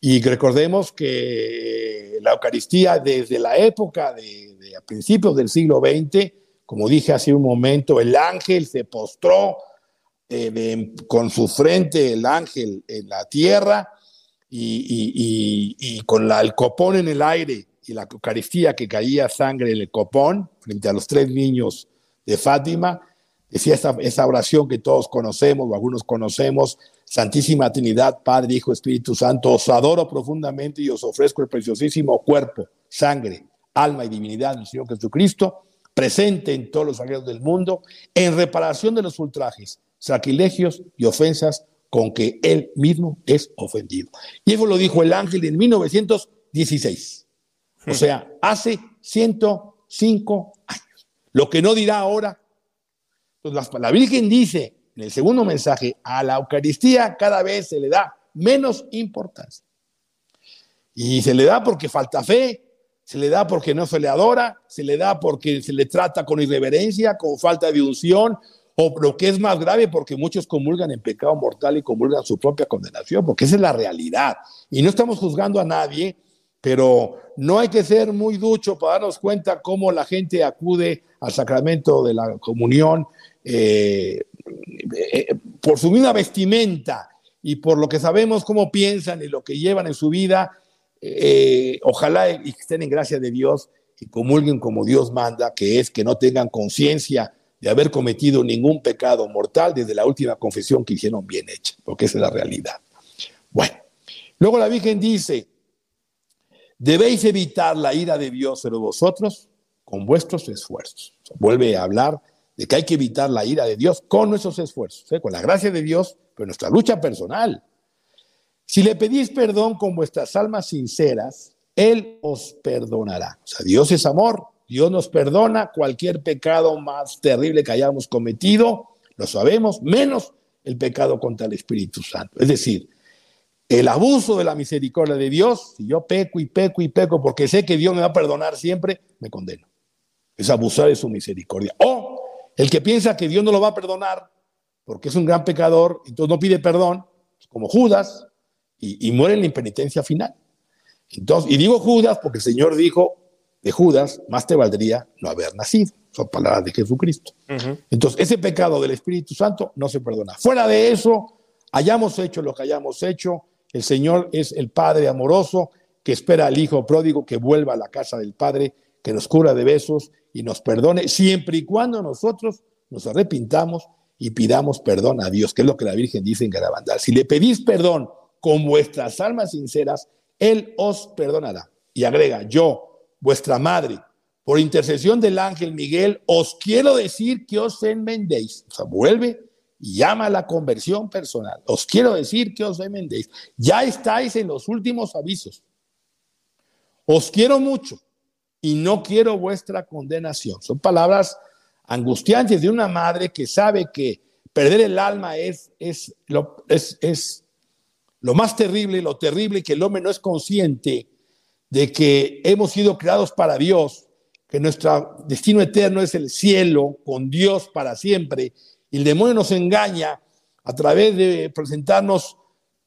y recordemos que la Eucaristía desde la época de, principios del siglo XX como dije hace un momento, el ángel se postró eh, con su frente, el ángel en la tierra, y, con el copón en el aire y la Eucaristía que caía sangre en el copón frente a los tres niños de Fátima, decía esa, esa oración que todos conocemos o algunos conocemos, Santísima Trinidad, Padre, Hijo, Espíritu Santo, os adoro profundamente y os ofrezco el preciosísimo cuerpo, sangre, alma y divinidad del Señor Jesucristo, presente en todos los sagrados del mundo, en reparación de los ultrajes, sacrilegios y ofensas con que él mismo es ofendido. Y eso lo dijo el ángel en 1916. O sea, hace 105 años. Lo que no dirá ahora. Pues la Virgen dice en el segundo mensaje, a la Eucaristía cada vez se le da menos importancia. Y se le da porque falta fe, se le da porque no se le adora, se le da porque se le trata con irreverencia, con falta de unción, o lo que es más grave, porque muchos comulgan en pecado mortal y comulgan su propia condenación, porque esa es la realidad. Y no estamos juzgando a nadie, pero no hay que ser muy ducho para darnos cuenta cómo la gente acude al sacramento de la comunión eh, eh, por su misma vestimenta y por lo que sabemos cómo piensan y lo que llevan en su vida. Eh, ojalá y estén en gracia de Dios y comulguen como Dios manda, que es que no tengan conciencia de haber cometido ningún pecado mortal desde la última confesión que hicieron bien hecha, porque esa es la realidad. Bueno, luego la Virgen dice, debéis evitar la ira de Dios sobre vosotros con vuestros esfuerzos. vuelve a hablar de que hay que evitar la ira de Dios con nuestros esfuerzos, ¿eh? con la gracia de Dios, pero nuestra lucha personal. Si le pedís perdón con vuestras almas sinceras, Él os perdonará. O sea, Dios es amor, Dios nos perdona cualquier pecado más terrible que hayamos cometido, lo sabemos, menos el pecado contra el Espíritu Santo. Es decir, el abuso de la misericordia de Dios, si yo peco y peco y peco porque sé que Dios me va a perdonar siempre, me condeno. Es abusar de su misericordia. O el que piensa que Dios no lo va a perdonar porque es un gran pecador, y entonces no pide perdón, como Judas, y, y muere en la impenitencia final. Entonces, y digo Judas porque el Señor dijo, de Judas, más te valdría no haber nacido. Son palabras de Jesucristo. Entonces, ese pecado del Espíritu Santo no se perdona. Fuera de eso, hayamos hecho lo que hayamos hecho, el Señor es el Padre amoroso que espera al Hijo pródigo que vuelva a la casa del Padre, que nos cura de besos y nos perdone, siempre y cuando nosotros nos arrepintamos y pidamos perdón a Dios, que es lo que la Virgen dice en Garabandal. Si le pedís perdón con vuestras almas sinceras, Él os perdonará. Y agrega, yo, vuestra madre, por intercesión del ángel Miguel, os quiero decir que os enmendéis. O sea, vuelve y llama a la conversión personal. Os quiero decir que os enmendéis. Ya estáis en los últimos avisos. Os quiero mucho y no quiero vuestra condenación. Son palabras angustiantes de una madre que sabe que perder el alma es, es, es, es lo más terrible, lo terrible que el hombre no es consciente de que hemos sido creados para Dios, que nuestro destino eterno es el cielo con Dios para siempre, y el demonio nos engaña a través de presentarnos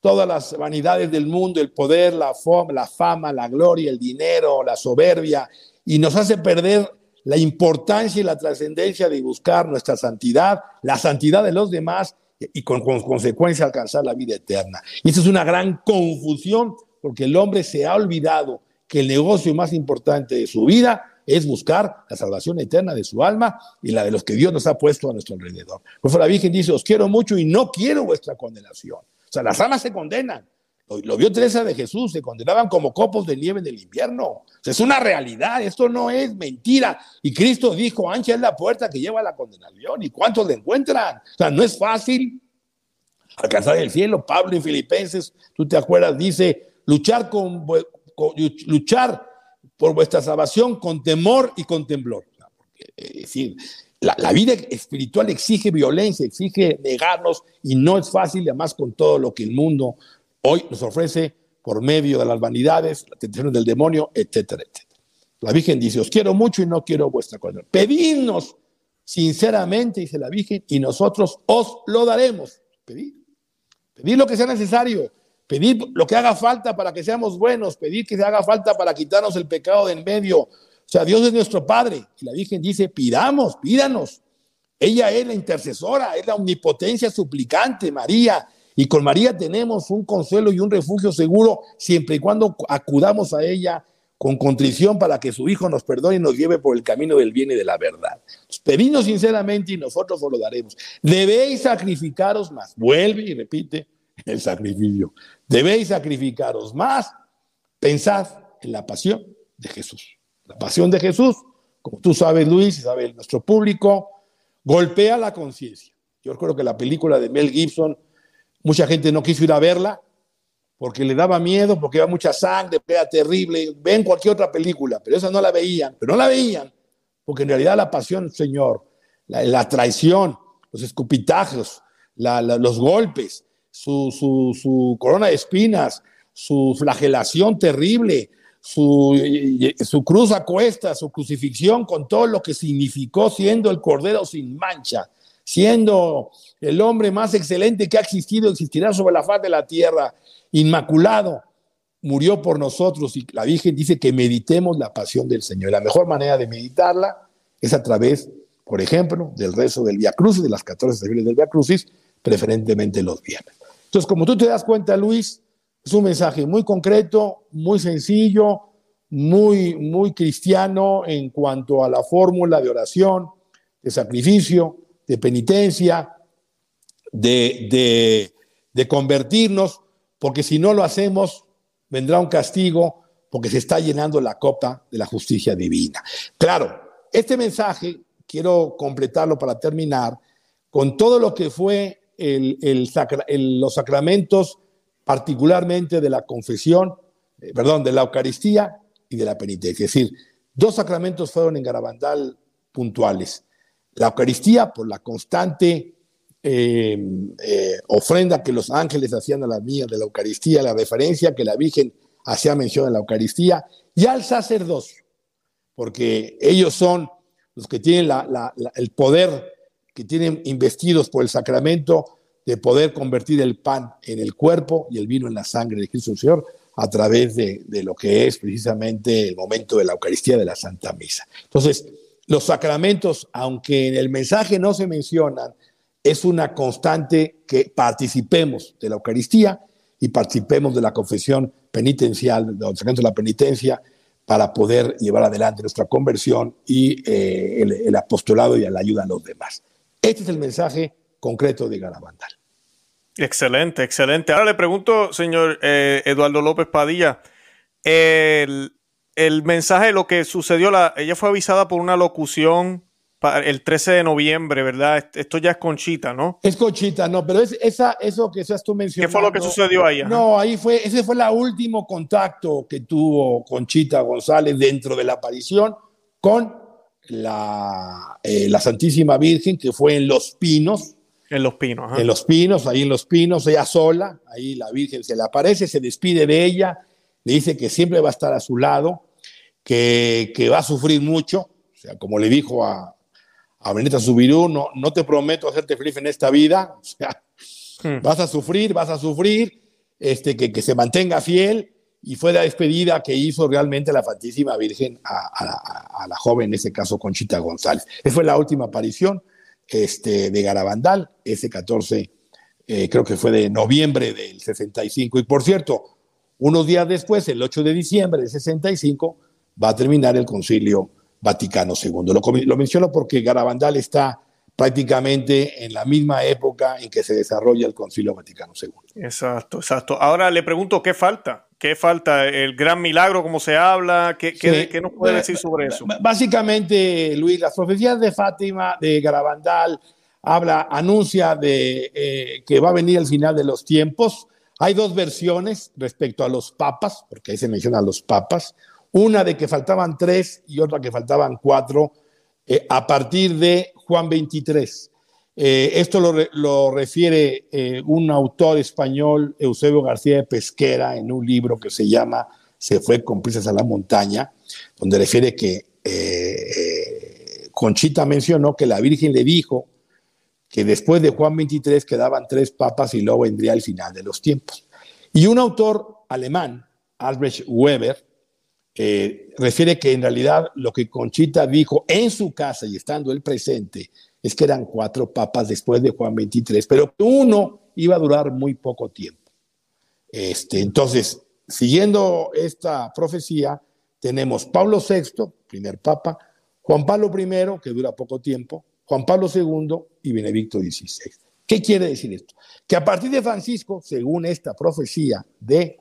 todas las vanidades del mundo, el poder, la fama, la, fama, la gloria, el dinero, la soberbia, y nos hace perder la importancia y la trascendencia de buscar nuestra santidad, la santidad de los demás y con, con consecuencia alcanzar la vida eterna. Y eso es una gran confusión porque el hombre se ha olvidado que el negocio más importante de su vida es buscar la salvación eterna de su alma y la de los que Dios nos ha puesto a nuestro alrededor. Por eso la Virgen dice, os quiero mucho y no quiero vuestra condenación. O sea, las almas se condenan. Lo, vio Teresa de Jesús, se condenaban como copos de nieve en el invierno. Es una realidad, esto no es mentira. Y Cristo dijo, ancha es la puerta que lleva a la condenación. ¿Y cuántos le encuentran? O sea, no es fácil alcanzar el cielo. Pablo en Filipenses, tú te acuerdas, dice, luchar con luchar por vuestra salvación con temor y con temblor. Es decir, la, la, vida espiritual exige violencia, exige negarnos y no es fácil, además con todo lo que el mundo hoy nos ofrece por medio de las vanidades, las tentaciones del demonio, etcétera, etcétera. La Virgen dice, os quiero mucho y no quiero vuestra condena. Pedidnos sinceramente, dice la Virgen, y nosotros os lo daremos. Pedid. Pedid lo que sea necesario pedir lo que haga falta para que seamos buenos, pedir que se haga falta para quitarnos el pecado de en medio. O sea, Dios es nuestro Padre. Y la Virgen dice, pidamos, pídanos. Ella es la intercesora, es la omnipotencia suplicante, María. Y con María tenemos un consuelo y un refugio seguro siempre y cuando acudamos a ella con contrición para que su Hijo nos perdone y nos lleve por el camino del bien y de la verdad. Pedimos sinceramente y nosotros os lo daremos. Debéis sacrificaros más. Vuelve y repite el sacrificio. Debéis sacrificaros más. Pensad en la pasión de Jesús. La pasión de Jesús, como tú sabes, Luis, y sabe nuestro público, golpea la conciencia. Yo recuerdo que la película de Mel Gibson, mucha gente no quiso ir a verla porque le daba miedo, porque iba mucha sangre, era terrible. Ven cualquier otra película, pero esa no la veían, pero no la veían, porque en realidad la pasión, Señor, la, traición, los escupitajos, los golpes, su, corona de espinas, su flagelación terrible, su, su, cruz a cuesta, su crucifixión con todo lo que significó siendo el Cordero sin mancha, siendo el hombre más excelente que ha existido, existirá sobre la faz de la tierra, inmaculado, murió por nosotros y la Virgen dice que meditemos la pasión del Señor. Y la mejor manera de meditarla es a través, por ejemplo, del rezo del Via Crucis, de las 14 estaciones del Via Crucis, preferentemente los viernes. Entonces, como tú te das cuenta, Luis, es un mensaje muy concreto, muy sencillo, muy, muy cristiano en cuanto a la fórmula de oración, de sacrificio, de penitencia, de, de convertirnos porque si no lo hacemos, vendrá un castigo porque se está llenando la copa de la justicia divina. Claro, este mensaje, quiero completarlo para terminar, con todo lo que fue los sacramentos, particularmente de la confesión, eh, perdón, de la Eucaristía y de la penitencia. Es decir, dos sacramentos fueron en Garabandal puntuales. La Eucaristía por la constante eh, eh, ofrenda que los ángeles hacían a la mía de la Eucaristía, la referencia que la Virgen hacía mención de la Eucaristía, y al sacerdocio, porque ellos son los que tienen el poder, que tienen investidos por el sacramento de poder convertir el pan en el cuerpo y el vino en la sangre de Cristo Señor a través de, de lo que es precisamente el momento de la Eucaristía de la Santa Misa. Entonces, los sacramentos, aunque en el mensaje no se mencionan, es una constante que participemos de la Eucaristía y participemos de la confesión penitencial, de la penitencia, para poder llevar adelante nuestra conversión y eh, el, apostolado y la ayuda a los demás. Este es el mensaje concreto de Garabandal. Excelente, excelente. Ahora le pregunto, señor eh, Eduardo López Padilla, el, el mensaje de lo que sucedió, la, ella fue avisada por una locución el 13 de noviembre, ¿verdad? Esto ya es Conchita, ¿no? Es Conchita, no, pero es esa, eso que seas tú mencionando. ¿Qué fue lo que sucedió ahí? No, ahí fue, ese fue el último contacto que tuvo Conchita González dentro de la aparición con la, eh, la Santísima Virgen, que fue en Los Pinos. En Los Pinos, En Los Pinos, ahí en Los Pinos, ella sola, ahí la Virgen se le aparece, se despide de ella, le dice que siempre va a estar a su lado, que, que va a sufrir mucho, o sea, como le dijo a, a Benita Subirú, no, no te prometo hacerte feliz en esta vida, o sea, hmm. vas a sufrir, vas a sufrir, este, que, que, se mantenga fiel, y fue la despedida que hizo realmente la Santísima Virgen a, la joven, en ese caso Conchita González. Esa fue la última aparición este, de Garabandal, ese 14, eh, creo que fue de noviembre del 65. Y por cierto, unos días después, el 8 de diciembre del 65, va a terminar el concilio Vaticano II. Lo, menciono porque Garabandal está prácticamente en la misma época en que se desarrolla el Concilio Vaticano II. Exacto, exacto. Ahora le pregunto, ¿qué falta? ¿Qué falta? ¿El gran milagro, como se habla? ¿Qué, qué, nos puede decir sobre eso? Básicamente, Luis, las profecías de Fátima, de Garabandal, habla, anuncia de eh, que va a venir el final de los tiempos. Hay dos versiones respecto a los papas, porque ahí se mencionan los papas una de que faltaban tres y otra que faltaban cuatro, eh, a partir de Juan 23. Eh, esto lo, refiere eh, un autor español, Eusebio García de Pesquera, en un libro que se llama Se fue con prisas a la montaña, donde refiere que Conchita mencionó que la Virgen le dijo que después de Juan 23 quedaban tres papas y luego vendría el final de los tiempos. Y un autor alemán, Albrecht Weber, eh, refiere que en realidad lo que Conchita dijo en su casa y estando él presente es que eran cuatro papas después de Juan 23, pero uno iba a durar muy poco tiempo. Este, entonces, siguiendo esta profecía, tenemos Pablo VI, primer papa, Juan Pablo I, que dura poco tiempo, Juan Pablo II y Benedicto XVI. ¿Qué quiere decir esto? Que a partir de Francisco, según esta profecía de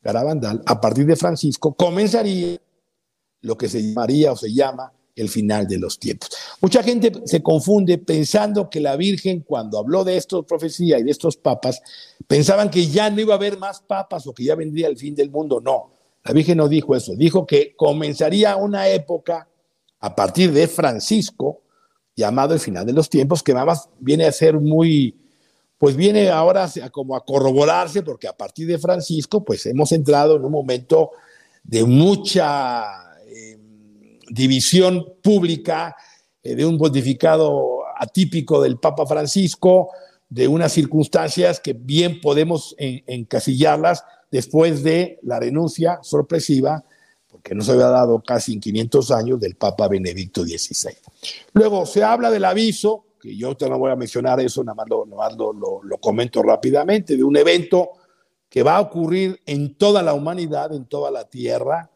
Garabandal, a partir de Francisco comenzaría lo que se llamaría o se llama el final de los tiempos. Mucha gente se confunde pensando que la Virgen, cuando habló de esta profecía y de estos papas, pensaban que ya no iba a haber más papas o que ya vendría el fin del mundo. No, la Virgen no dijo eso, dijo que comenzaría una época a partir de Francisco, llamado el final de los tiempos, que más viene a ser muy, pues viene ahora como a corroborarse, porque a partir de Francisco, pues hemos entrado en un momento de mucha división pública eh, de un pontificado atípico del Papa Francisco, de unas circunstancias que bien podemos encasillarlas después de la renuncia sorpresiva, porque no se había dado casi en 500 años, del Papa Benedicto XVI. Luego se habla del aviso, que yo te no voy a mencionar eso, nada más, lo, lo comento rápidamente, de un evento que va a ocurrir en toda la humanidad, en toda la tierra,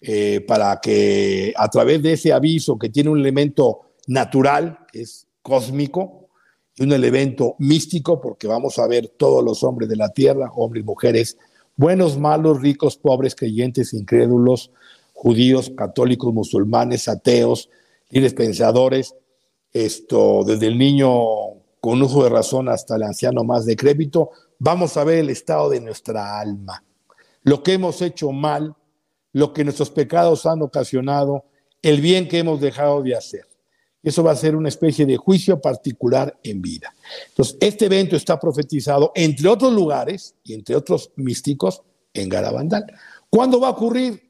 eh, para que a través de ese aviso que tiene un elemento natural, que es cósmico, y un elemento místico, porque vamos a ver todos los hombres de la tierra, hombres y mujeres, buenos, malos, ricos, pobres, creyentes, incrédulos, judíos, católicos, musulmanes, ateos, líderes pensadores, esto, desde el niño con uso de razón hasta el anciano más decrépito, vamos a ver el estado de nuestra alma. Lo que hemos hecho mal, lo que nuestros pecados han ocasionado, el bien que hemos dejado de hacer. Eso va a ser una especie de juicio particular en vida. Entonces, este evento está profetizado, entre otros lugares y entre otros místicos, en Garabandal. ¿Cuándo va a ocurrir?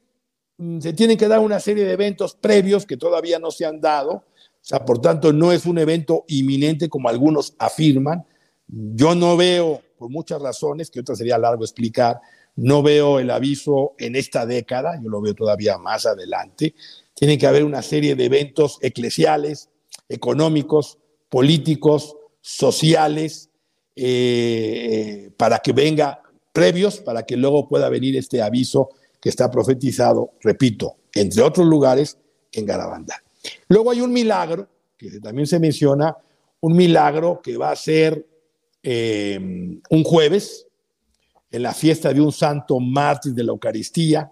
Mm, se tienen que dar una serie de eventos previos que todavía no se han dado. O sea, por tanto, no es un evento inminente como algunos afirman. Yo no veo, por muchas razones, que otra sería largo explicar, no veo el aviso en esta década, yo lo veo todavía más adelante. Tiene que haber una serie de eventos eclesiales, económicos, políticos, sociales, eh, para que venga previos, para que luego pueda venir este aviso que está profetizado, repito, entre otros lugares, en Garabandal. Luego hay un milagro, que también se menciona, un milagro que va a ser eh, un jueves, en la fiesta de un santo mártir de la Eucaristía,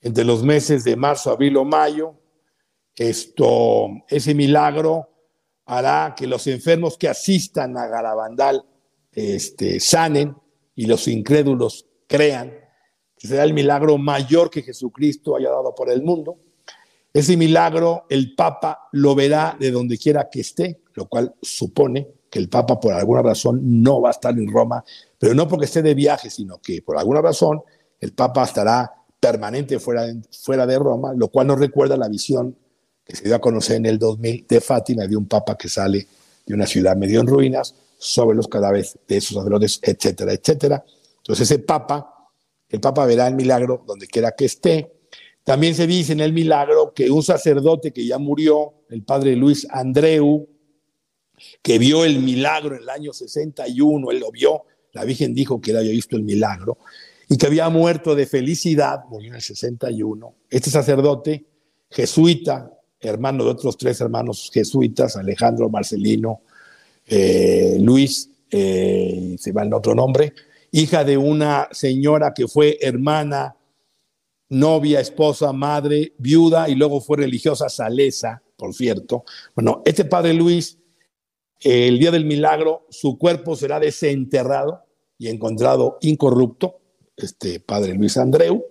entre los meses de marzo, abril o mayo. Esto, ese milagro hará que los enfermos que asistan a Garabandal este, sanen y los incrédulos crean, que será el milagro mayor que Jesucristo haya dado por el mundo. Ese milagro el Papa lo verá de donde quiera que esté, lo cual supone que el Papa por alguna razón no va a estar en Roma pero no porque esté de viaje, sino que por alguna razón el Papa estará permanente fuera de, fuera de Roma, lo cual nos recuerda la visión que se dio a conocer en el 2000 de Fátima, de un Papa que sale de una ciudad medio en ruinas sobre los cadáveres de esos sacerdotes, etcétera, etcétera. Entonces ese Papa, el Papa verá el milagro donde quiera que esté. También se dice en el milagro que un sacerdote que ya murió, el padre Luis Andreu, que vio el milagro en el año 61, él lo vio, la Virgen dijo que él había visto el milagro y que había muerto de felicidad, murió en el 61. Este sacerdote, jesuita, hermano de otros tres hermanos jesuitas, Alejandro, Marcelino, eh, Luis, eh, se va el otro nombre, hija de una señora que fue hermana, novia, esposa, madre, viuda y luego fue religiosa salesa, por cierto. Bueno, este padre Luis el día del milagro su cuerpo será desenterrado y encontrado incorrupto, este padre Luis Andreu.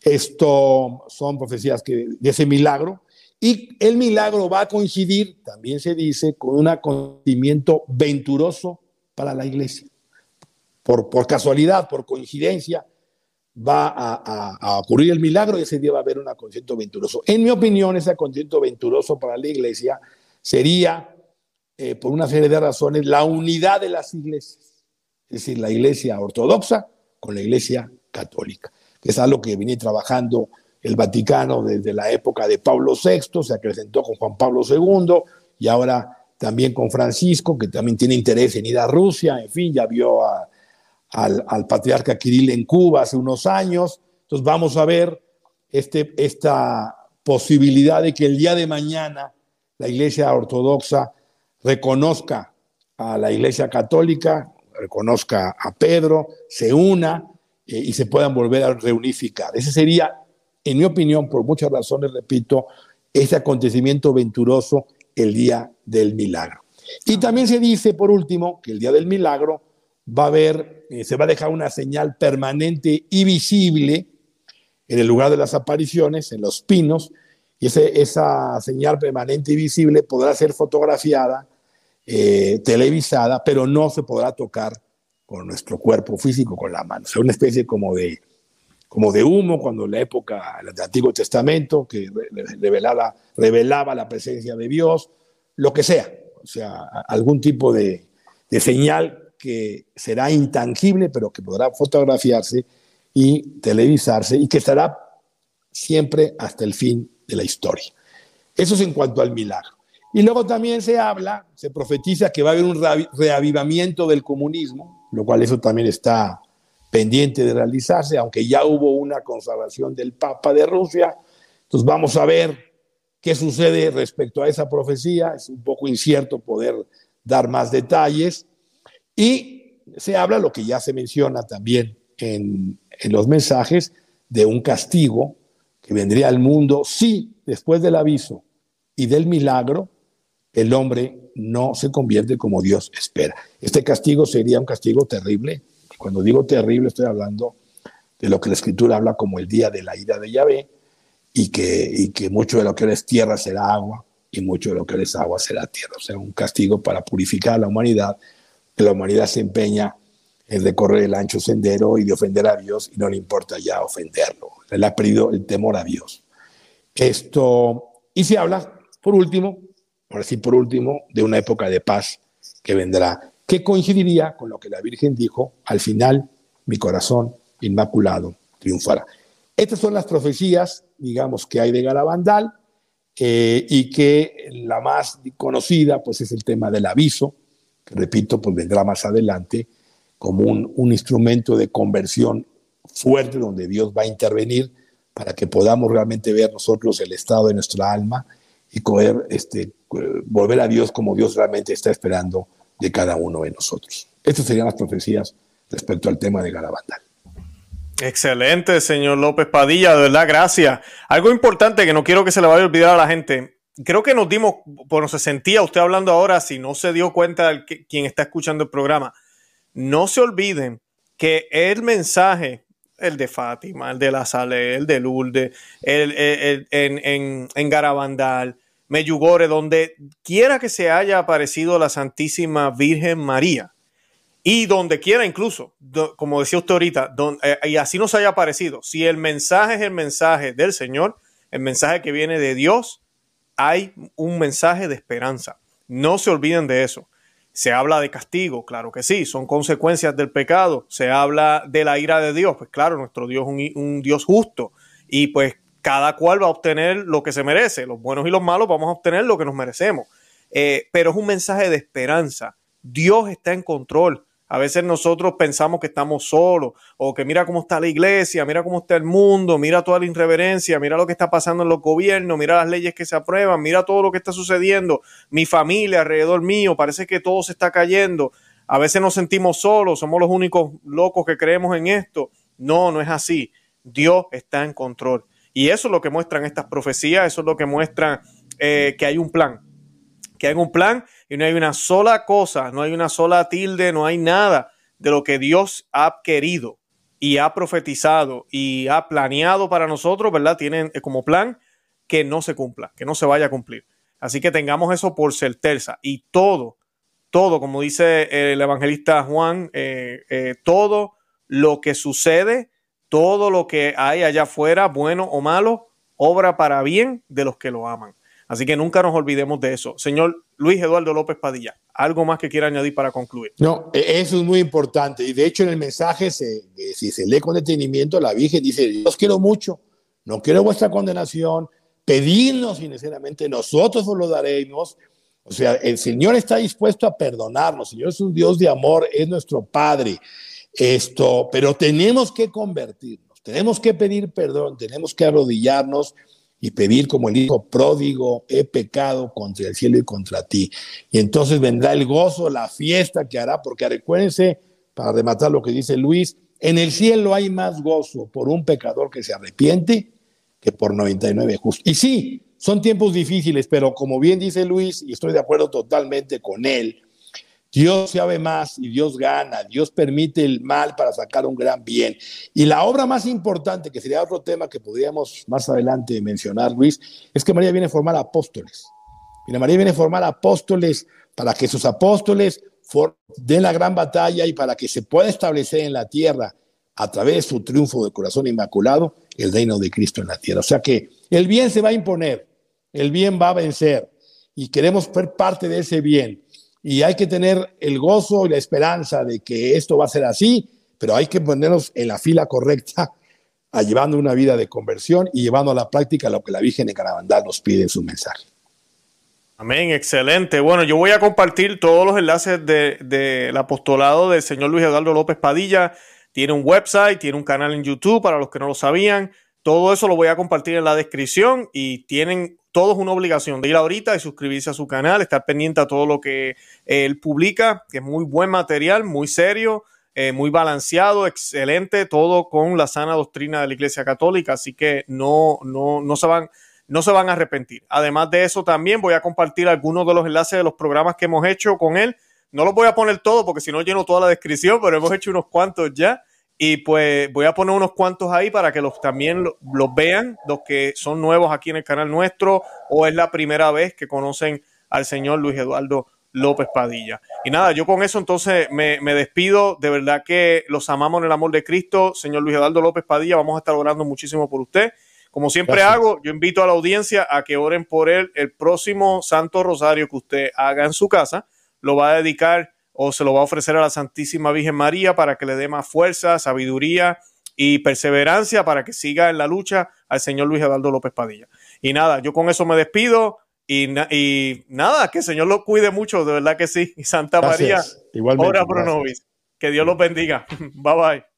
Esto son profecías que, de ese milagro. Y el milagro va a coincidir, también se dice, con un acontecimiento venturoso para la iglesia. Por, por casualidad, por coincidencia, va a, a, ocurrir el milagro y ese día va a haber un acontecimiento venturoso. En mi opinión, ese acontecimiento venturoso para la iglesia sería eh, por una serie de razones, la unidad de las iglesias, es decir, la iglesia ortodoxa con la iglesia católica, que es algo que viene trabajando el Vaticano desde la época de Pablo VI, se acrecentó con Juan Pablo II y ahora también con Francisco, que también tiene interés en ir a Rusia, en fin, ya vio al, patriarca Kirill en Cuba hace unos años. Entonces vamos a ver este, esta posibilidad de que el día de mañana la Iglesia Ortodoxa reconozca a la Iglesia Católica, reconozca a Pedro, se una eh, y se puedan volver a reunificar. Ese sería, en mi opinión, por muchas razones, repito, ese acontecimiento venturoso el día del milagro. Y también se dice, por último, que el día del milagro va a haber, eh, se va a dejar una señal permanente y visible en el lugar de las apariciones, en los pinos, y esa señal permanente y visible podrá ser fotografiada, eh, televisada, pero no se podrá tocar con nuestro cuerpo físico, con la mano. O sea, una especie como de, como de humo cuando la época del Antiguo Testamento, que revelaba, revelaba la presencia de Dios, lo que sea. O sea, algún tipo de, de señal que será intangible, pero que podrá fotografiarse y televisarse y que estará siempre hasta el fin de la historia. Eso es en cuanto al milagro. Y luego también se habla, se profetiza que va a haber un reavivamiento del comunismo, lo cual eso también está pendiente de realizarse, aunque ya hubo una consagración del Papa de Rusia. Entonces vamos a ver qué sucede respecto a esa profecía. Es un poco incierto poder dar más detalles. Y se habla lo que ya se menciona también en, en los mensajes de un castigo que vendría al mundo si después del aviso y del milagro el hombre no se convierte como Dios espera. Este castigo sería un castigo terrible. Cuando digo terrible estoy hablando de lo que la escritura habla como el día de la ira de Yahvé y que, y que mucho de lo que es tierra será agua y mucho de lo que es agua será tierra. O sea, un castigo para purificar a la humanidad, que la humanidad se empeña en recorrer el ancho sendero y de ofender a Dios y no le importa ya ofenderlo. Él ha perdido el temor a Dios. Esto, y se habla, por último, ahora sí, por último, de una época de paz que vendrá, que coincidiría con lo que la Virgen dijo, al final mi corazón inmaculado triunfará. Estas son las profecías, digamos, que hay de Garabandal eh, y que la más conocida, pues es el tema del aviso, que repito, pues vendrá más adelante como un, un instrumento de conversión fuerte donde Dios va a intervenir para que podamos realmente ver nosotros el estado de nuestra alma y este, volver a Dios como Dios realmente está esperando de cada uno de nosotros. Estas serían las profecías respecto al tema de Garabandal. Excelente, señor López Padilla, de verdad, gracias. Algo importante que no quiero que se le vaya a olvidar a la gente. Creo que nos dimos, bueno, se sentía usted hablando ahora, si no se dio cuenta quien está escuchando el programa, no se olviden que el mensaje el de Fátima, el de la Sale, el de Lourdes, el, en, en, Garabandal, Meyugore, donde quiera que se haya aparecido la Santísima Virgen María, y donde quiera incluso, como decía usted ahorita, eh, y así nos haya aparecido, si el mensaje es el mensaje del Señor, el mensaje que viene de Dios, hay un mensaje de esperanza. No se olviden de eso. Se habla de castigo, claro que sí, son consecuencias del pecado. Se habla de la ira de Dios, pues claro, nuestro Dios es un, Dios justo y pues cada cual va a obtener lo que se merece. Los buenos y los malos vamos a obtener lo que nos merecemos. Eh, pero es un mensaje de esperanza. Dios está en control. A veces nosotros pensamos que estamos solos o que mira cómo está la iglesia, mira cómo está el mundo, mira toda la irreverencia, mira lo que está pasando en los gobiernos, mira las leyes que se aprueban, mira todo lo que está sucediendo, mi familia alrededor mío, parece que todo se está cayendo. A veces nos sentimos solos, somos los únicos locos que creemos en esto. No, no es así. Dios está en control. Y eso es lo que muestran estas profecías, eso es lo que muestra eh, que hay un plan, que hay un plan y no hay una sola cosa, no hay una sola tilde, no hay nada de lo que Dios ha querido y ha profetizado y ha planeado para nosotros, ¿verdad? Tienen como plan que no se cumpla, que no se vaya a cumplir. Así que tengamos eso por certeza y todo, todo, como dice el evangelista Juan, eh, eh, todo lo que sucede, todo lo que hay allá afuera, bueno o malo, obra para bien de los que lo aman. Así que nunca nos olvidemos de eso. Señor Luis Eduardo López Padilla, ¿algo más que quiera añadir para concluir? No, e, eso es muy importante. Y de hecho en el mensaje, si se lee con detenimiento, la Virgen dice, os quiero mucho, no quiero vuestra condenación, pedidnos sinceramente, nosotros os lo daremos. O sea, el Señor está dispuesto a perdonarnos. El Señor es un Dios de amor, es nuestro Padre. Esto, pero tenemos que convertirnos, tenemos que pedir perdón, tenemos que arrodillarnos y pedir como el hijo pródigo, he pecado contra el cielo y contra ti. Y entonces vendrá el gozo, la fiesta que hará, porque recuérdense, para rematar lo que dice Luis, en el cielo hay más gozo por un pecador que se arrepiente que por 99 justos. Y sí, son tiempos difíciles, pero como bien dice Luis, y estoy de acuerdo totalmente con él, Dios sabe más y Dios gana, Dios permite el mal para sacar un gran bien. Y la obra más importante, que sería otro tema que podríamos más adelante mencionar, Luis, es que María viene a formar apóstoles. Mira, María viene a formar apóstoles para que sus apóstoles den la gran batalla y para que se pueda establecer en la tierra, a través de su triunfo de corazón inmaculado, el reino de Cristo en la tierra. O sea que el bien se va a imponer, el bien va a vencer y queremos ser parte de ese bien y hay que tener el gozo y la esperanza de que esto va a ser así, pero hay que ponernos en la fila correcta, llevando una vida de conversión y llevando a la práctica lo que la Virgen de Carabandal nos pide en su mensaje. Amén, excelente. Bueno, yo voy a compartir todos los enlaces del de, apostolado del señor Luis Eduardo López Padilla. Tiene un website, tiene un canal en YouTube para los que no lo sabían. Todo eso lo voy a compartir en la descripción y tienen todos una obligación de ir ahorita y suscribirse a su canal, estar pendiente a todo lo que él publica, que es muy buen material, muy serio, eh, muy balanceado, excelente, todo con la sana doctrina de la Iglesia Católica, así que no, no, no se van no se van a arrepentir. Además de eso, también voy a compartir algunos de los enlaces de los programas que hemos hecho con él. No los voy a poner todos porque si no lleno toda la descripción, pero hemos hecho unos cuantos ya. Y pues voy a poner unos cuantos ahí para que los también los vean, los que son nuevos aquí en el canal nuestro o es la primera vez que conocen al señor Luis Eduardo López Padilla. Y nada, yo con eso entonces me, despido. De verdad que los amamos en el amor de Cristo. Señor Luis Eduardo López Padilla, vamos a estar orando muchísimo por usted. Como siempre hago, yo invito a la audiencia a que oren por él. El próximo Santo Rosario que usted haga en su casa lo va a dedicar o se lo va a ofrecer a la Santísima Virgen María para que le dé más fuerza, sabiduría y perseverancia para que siga en la lucha al señor Luis Eduardo López Padilla. Y nada, yo con eso me despido y, y nada, que el Señor lo cuide mucho, de verdad que sí. Y Santa María, ora pro nobis. Que Dios los bendiga. Bye bye.